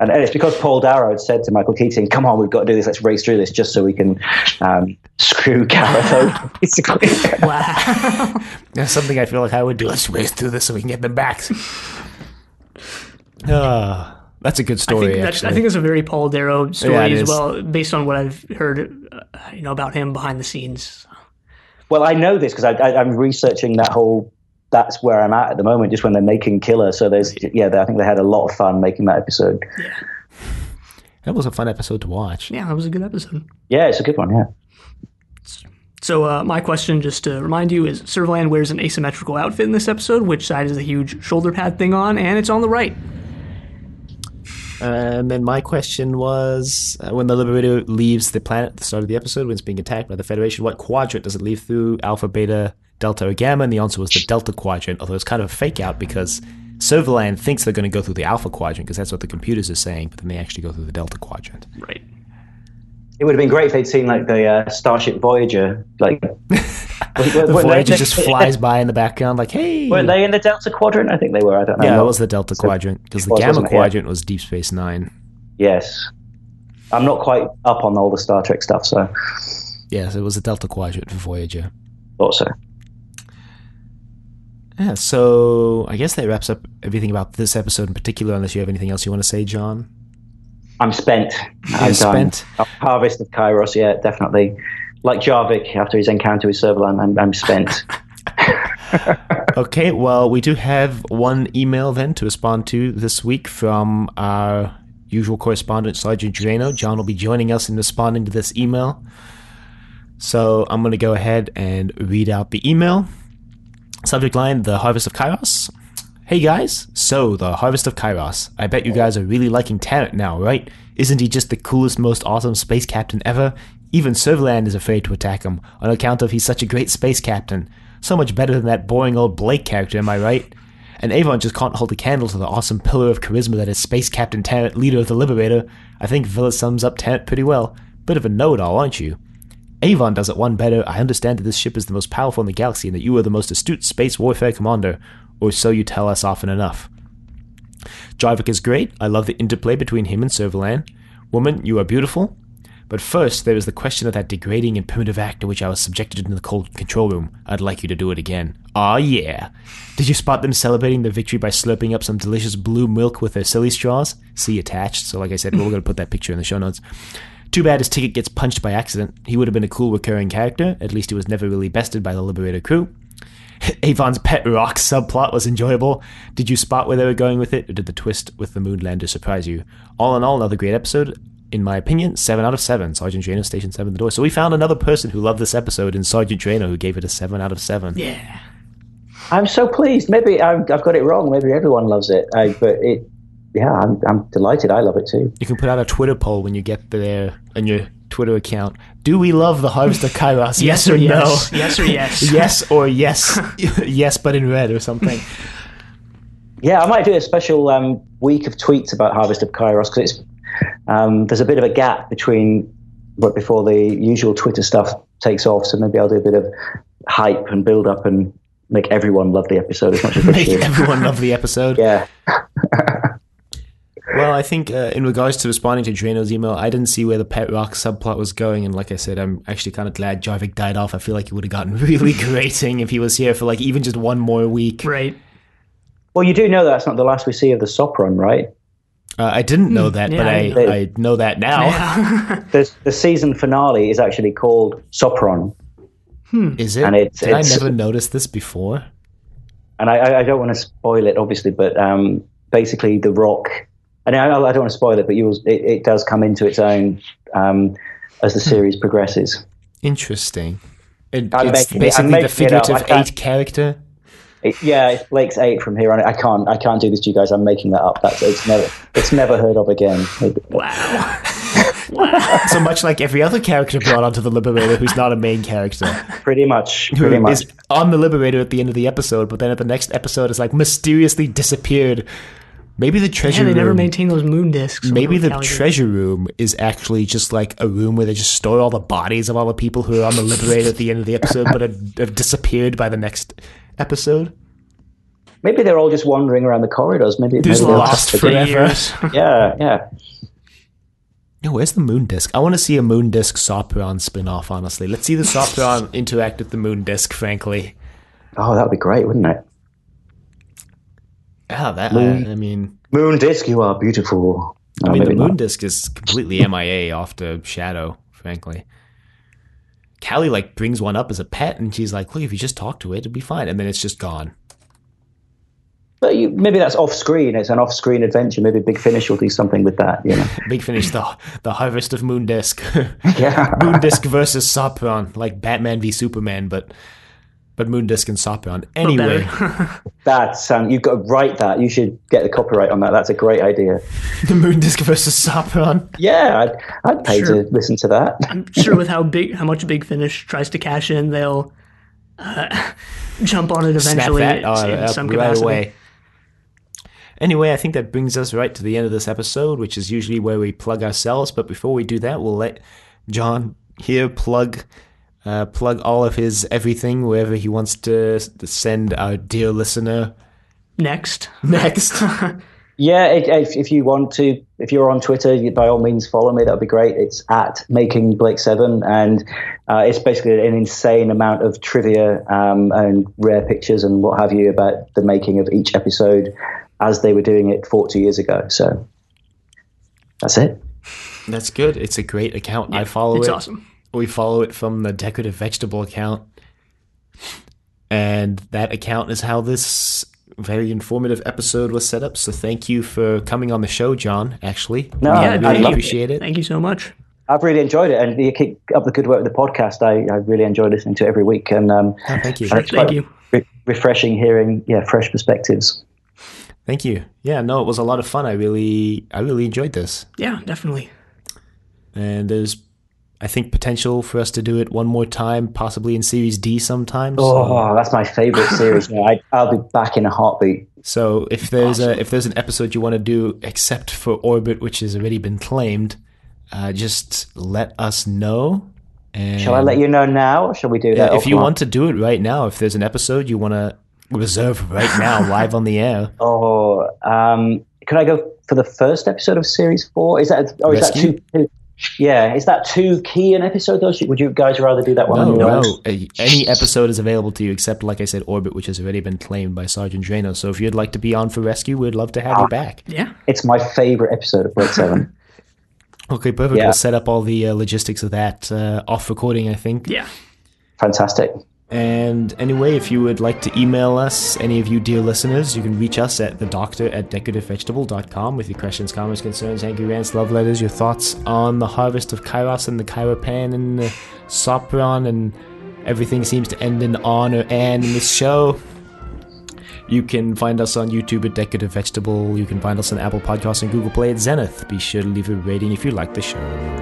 And and it's because Paul Darrow had said to Michael Keating, "Come on, we've got to do this. Let's race through this, just so we can um, screw Gareth over." Basically, Wow. That's something I feel like I would do. Let's race through this so we can get them back. Ah, that's a good I story. think, that's. I think it's a very Paul Darrow story Yeah, as is. well, based on what I've heard, uh, you know, about him behind the scenes. well, I know this because I, I, I'm researching that whole. That's where I'm at at the moment, just when they're making Killer. So there's, yeah, I think they had a lot of fun making that episode. Yeah. that was a fun episode to watch. Yeah, that was a good episode. Yeah, it's a good one. Yeah. So uh, my question, just to remind you, is Servalan wears an asymmetrical outfit in this episode. Which side is the huge shoulder pad thing on? And it's on the right. And then my question was uh, when the Liberator leaves the planet at the start of the episode, when it's being attacked by the Federation, what quadrant does it leave through? Alpha, Beta, Delta, or Gamma? And the answer was the Delta quadrant, although it's kind of a fake out because Servalan thinks they're going to go through the Alpha quadrant because that's what the computers are saying, but then they actually go through the Delta quadrant. Right. It would have been great if they'd seen like the uh, Starship Voyager, like The Voyager just flies by in the background, like, hey! Weren't they in the Delta Quadrant? I think they were. I don't know. yeah, Not- it was the Delta quadrant because the was, Gamma wasn't? Yeah. quadrant was Deep Space Nine. Yes. I'm not quite up on all the Star Trek stuff, so Yes, it was the Delta quadrant for Voyager. thought so. Yeah, so I guess that wraps up everything about this episode in particular, unless you have anything else you want to say, John. I'm spent. I'm spent? Harvest of Kairos, yeah, definitely. Like Jarvik after his encounter with Servalan, I'm, I'm spent. Okay, well, we do have one email then to respond to this week from our usual correspondent, Sergeant Drano. John will be joining us in responding to this email. So I'm going to go ahead and read out the email. Subject line The Harvest of Kairos. Hey guys, so the Harvest of Kairos. I bet you guys are really liking Tarrant now, right? Isn't he just the coolest, most awesome space captain ever? Even Servalan is afraid to attack him on account of he's such a great space captain. So much better than that boring old Blake character, am I right? And Avon just can't hold a candle to the awesome pillar of charisma that is Space Captain Tarrant, leader of the Liberator. I think Vila sums up Tarrant pretty well. Bit of a know-it-all, aren't you? Avon does it one better. I understand that this ship is the most powerful in the galaxy and that you are the most astute space warfare commander, or so you tell us often enough. Jarvik is great. I love the interplay between him and Servalan. Woman, you are beautiful. But first, there is the question of that degrading and primitive act to which I was subjected in the cold control room. I'd like you to do it again. Aw, yeah. Did you spot them celebrating their victory by slurping up some delicious blue milk with their silly straws? See attached. So, like I said, we're going to put that picture in the show notes. Too bad his ticket gets punched by accident. He would have been a cool recurring character. At least he was never really bested by the Liberator crew. Avon's pet rock subplot was enjoyable. Did you spot where they were going with it, or did the twist with the Moonlander surprise you? All in all, another great episode. In my opinion, 7 out of 7. Sergeant Drano, Station 7, the door. So we found another person who loved this episode in Sergeant Drano who gave it a 7 out of 7. Yeah. I'm so pleased. Maybe I've, I've got it wrong. Maybe everyone loves it. I, but it, yeah, I'm, I'm delighted. I love it too. You can put out a Twitter poll when you get there on your Twitter account. Do we love the Harvest of Kairos? yes, or yes. no? Yes or yes. yes or yes. yes, but in red or something. Yeah, I might do a special um, week of tweets about Harvest of Kairos because it's um, there's a bit of a gap between but before the usual Twitter stuff takes off. So maybe I'll do a bit of hype and build up and make everyone love the episode as much as they Make everyone love the episode. Yeah, Well, I think uh, in regards to responding to Drano's email, I didn't see where the pet rock subplot was going, and like I said, I'm actually kind of glad Jarvik died off. I feel like he would have gotten really grating if he was here for like even just one more week. Right. well, you do know that's not the last we see of the Sopron, right? Uh, I didn't know that, but yeah, I, I- I know that now. Yeah. The, the season finale is actually called Sopron, Is it? And it's- Did I never notice this before? and I- I, I don't want to spoil it, obviously, but um, basically, The Rock. And I, I don't want to spoil it, but you will, it, it does come into its own um, as the series progresses. Interesting. It, I'm it's making basically the making it up. figurative eight character. It, yeah, it's Blake's eight from here on. I can't, I can't do this to you guys. I'm making that up. That's it's never, it's never heard of again. wow. So much like every other character brought onto the Liberator who's not a main character. Pretty much, who pretty much. is on the Liberator at the end of the episode, but then at the next episode is like mysteriously disappeared. Maybe the treasure Yeah, they never room. maintain those moon discs. Maybe the Cally treasure room is actually just like a room where they just store all the bodies of all the people who are on the Liberator at the end of the episode, but have, have disappeared by the next episode. Maybe they're all just wandering around the corridors. Maybe, maybe Just they're lost just- for forever. years. Yeah, yeah. No, where's the moon disc? I want to see a moon disc Sopron spin off, honestly. Let's see the Sopron interact with the moon disc, frankly. Oh, that would be great, wouldn't it? Yeah, that, uh, I, I mean, Moon disc, you are beautiful. I No, mean, the moon not. disc is completely MIA off the shadow, frankly. Cally like brings one up as a pet, and she's like, "Look, if you just talk to it, it'll be fine." And then it's just gone. But you, maybe that's off screen. It's an off screen adventure. Maybe Big Finish will do something with that. You know? Big finish the the harvest of moon disc, Yeah. moon disc versus Sopron, like Batman v Superman, but but moon disc and Sopron. Anyway, That's um, you've got to write that. You should get the copyright on that. That's a great idea. the moon disc versus Sopron. Yeah, I'd, I'd pay Sure. to listen to that. I'm sure with how big, how much Big Finish tries to cash in, they'll uh, jump on it eventually Snap that in, uh, in uh, some right capacity. away. Anyway, I think that brings us right to the end of this episode, which is usually where we plug ourselves. But before we do that, we'll let John here plug uh, plug all of his everything wherever he wants to, to send our dear listener Next, next. Yeah, if, if you want to, if you're on Twitter, you, by all means follow me. That'd be great. It's at Making Blake's Seven, and uh, it's basically an insane amount of trivia um, and rare pictures and what have you about the making of each episode as they were doing it 40 years ago. So that's it. That's good. It's a great account. I follow it's it. It's awesome. We follow it from the decorative vegetable account. And that account is how this very informative episode was set up. So thank you for coming on the show, John, actually. No, we I- I really loved it. appreciate it. Thank you so much. I've really enjoyed it, and you keep up the good work with the podcast. I, I really enjoy listening to it every week, and um, Oh, thank you. and it's Thank you. re- refreshing hearing yeah fresh perspectives. Thank you. Yeah, no, it was a lot of fun. I really I really enjoyed this. Yeah, definitely. And there's I think potential for us to do it one more time, possibly in series D sometime. So, Oh, that's my favorite series. I, I'll be back in a heartbeat. so if there's a if there's an episode you want to do except for Orbit, which has already been claimed, uh, just let us know. And Shall I let you know now, or shall we do that? if you want to do it right now, if there's an episode you want to reserve right now, live on the air, Oh, um, can I go for the first episode of series four? Is that or is Rescue? that too, too Yeah, is that too key an episode though? Would you guys rather do that one? No, on your own? no. Uh, Any episode is available to you except, like I said, Orbit, which has already been claimed by Sergeant Drano. So if you'd like to be on for rescue, we'd love to have Ah. you back. Yeah. It's my favorite episode of Blake's Seven. Okay, perfect. Yeah. We'll set up all the uh, logistics of that uh, off recording, I think. Yeah. Fantastic. And anyway, if you would like to email us, any of you dear listeners, you can reach us at the doctor at decorativevegetable.com with your questions, comments, concerns, angry rants, love letters, your thoughts on the harvest of Kairos and the Kairopan and the Sopron and everything seems to end in on or an in this show. You can find us on YouTube at Decorative Vegetable. You can find us on Apple Podcasts and Google Play at Zenith. Be sure to leave a rating if you like the show.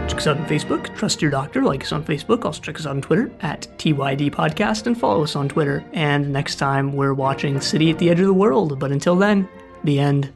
Check us out on Facebook. Trust your doctor. Like us on Facebook. Also check us out on Twitter at TYD Podcast and follow us on Twitter. And next time we're watching City at the Edge of the World. But until then, the end.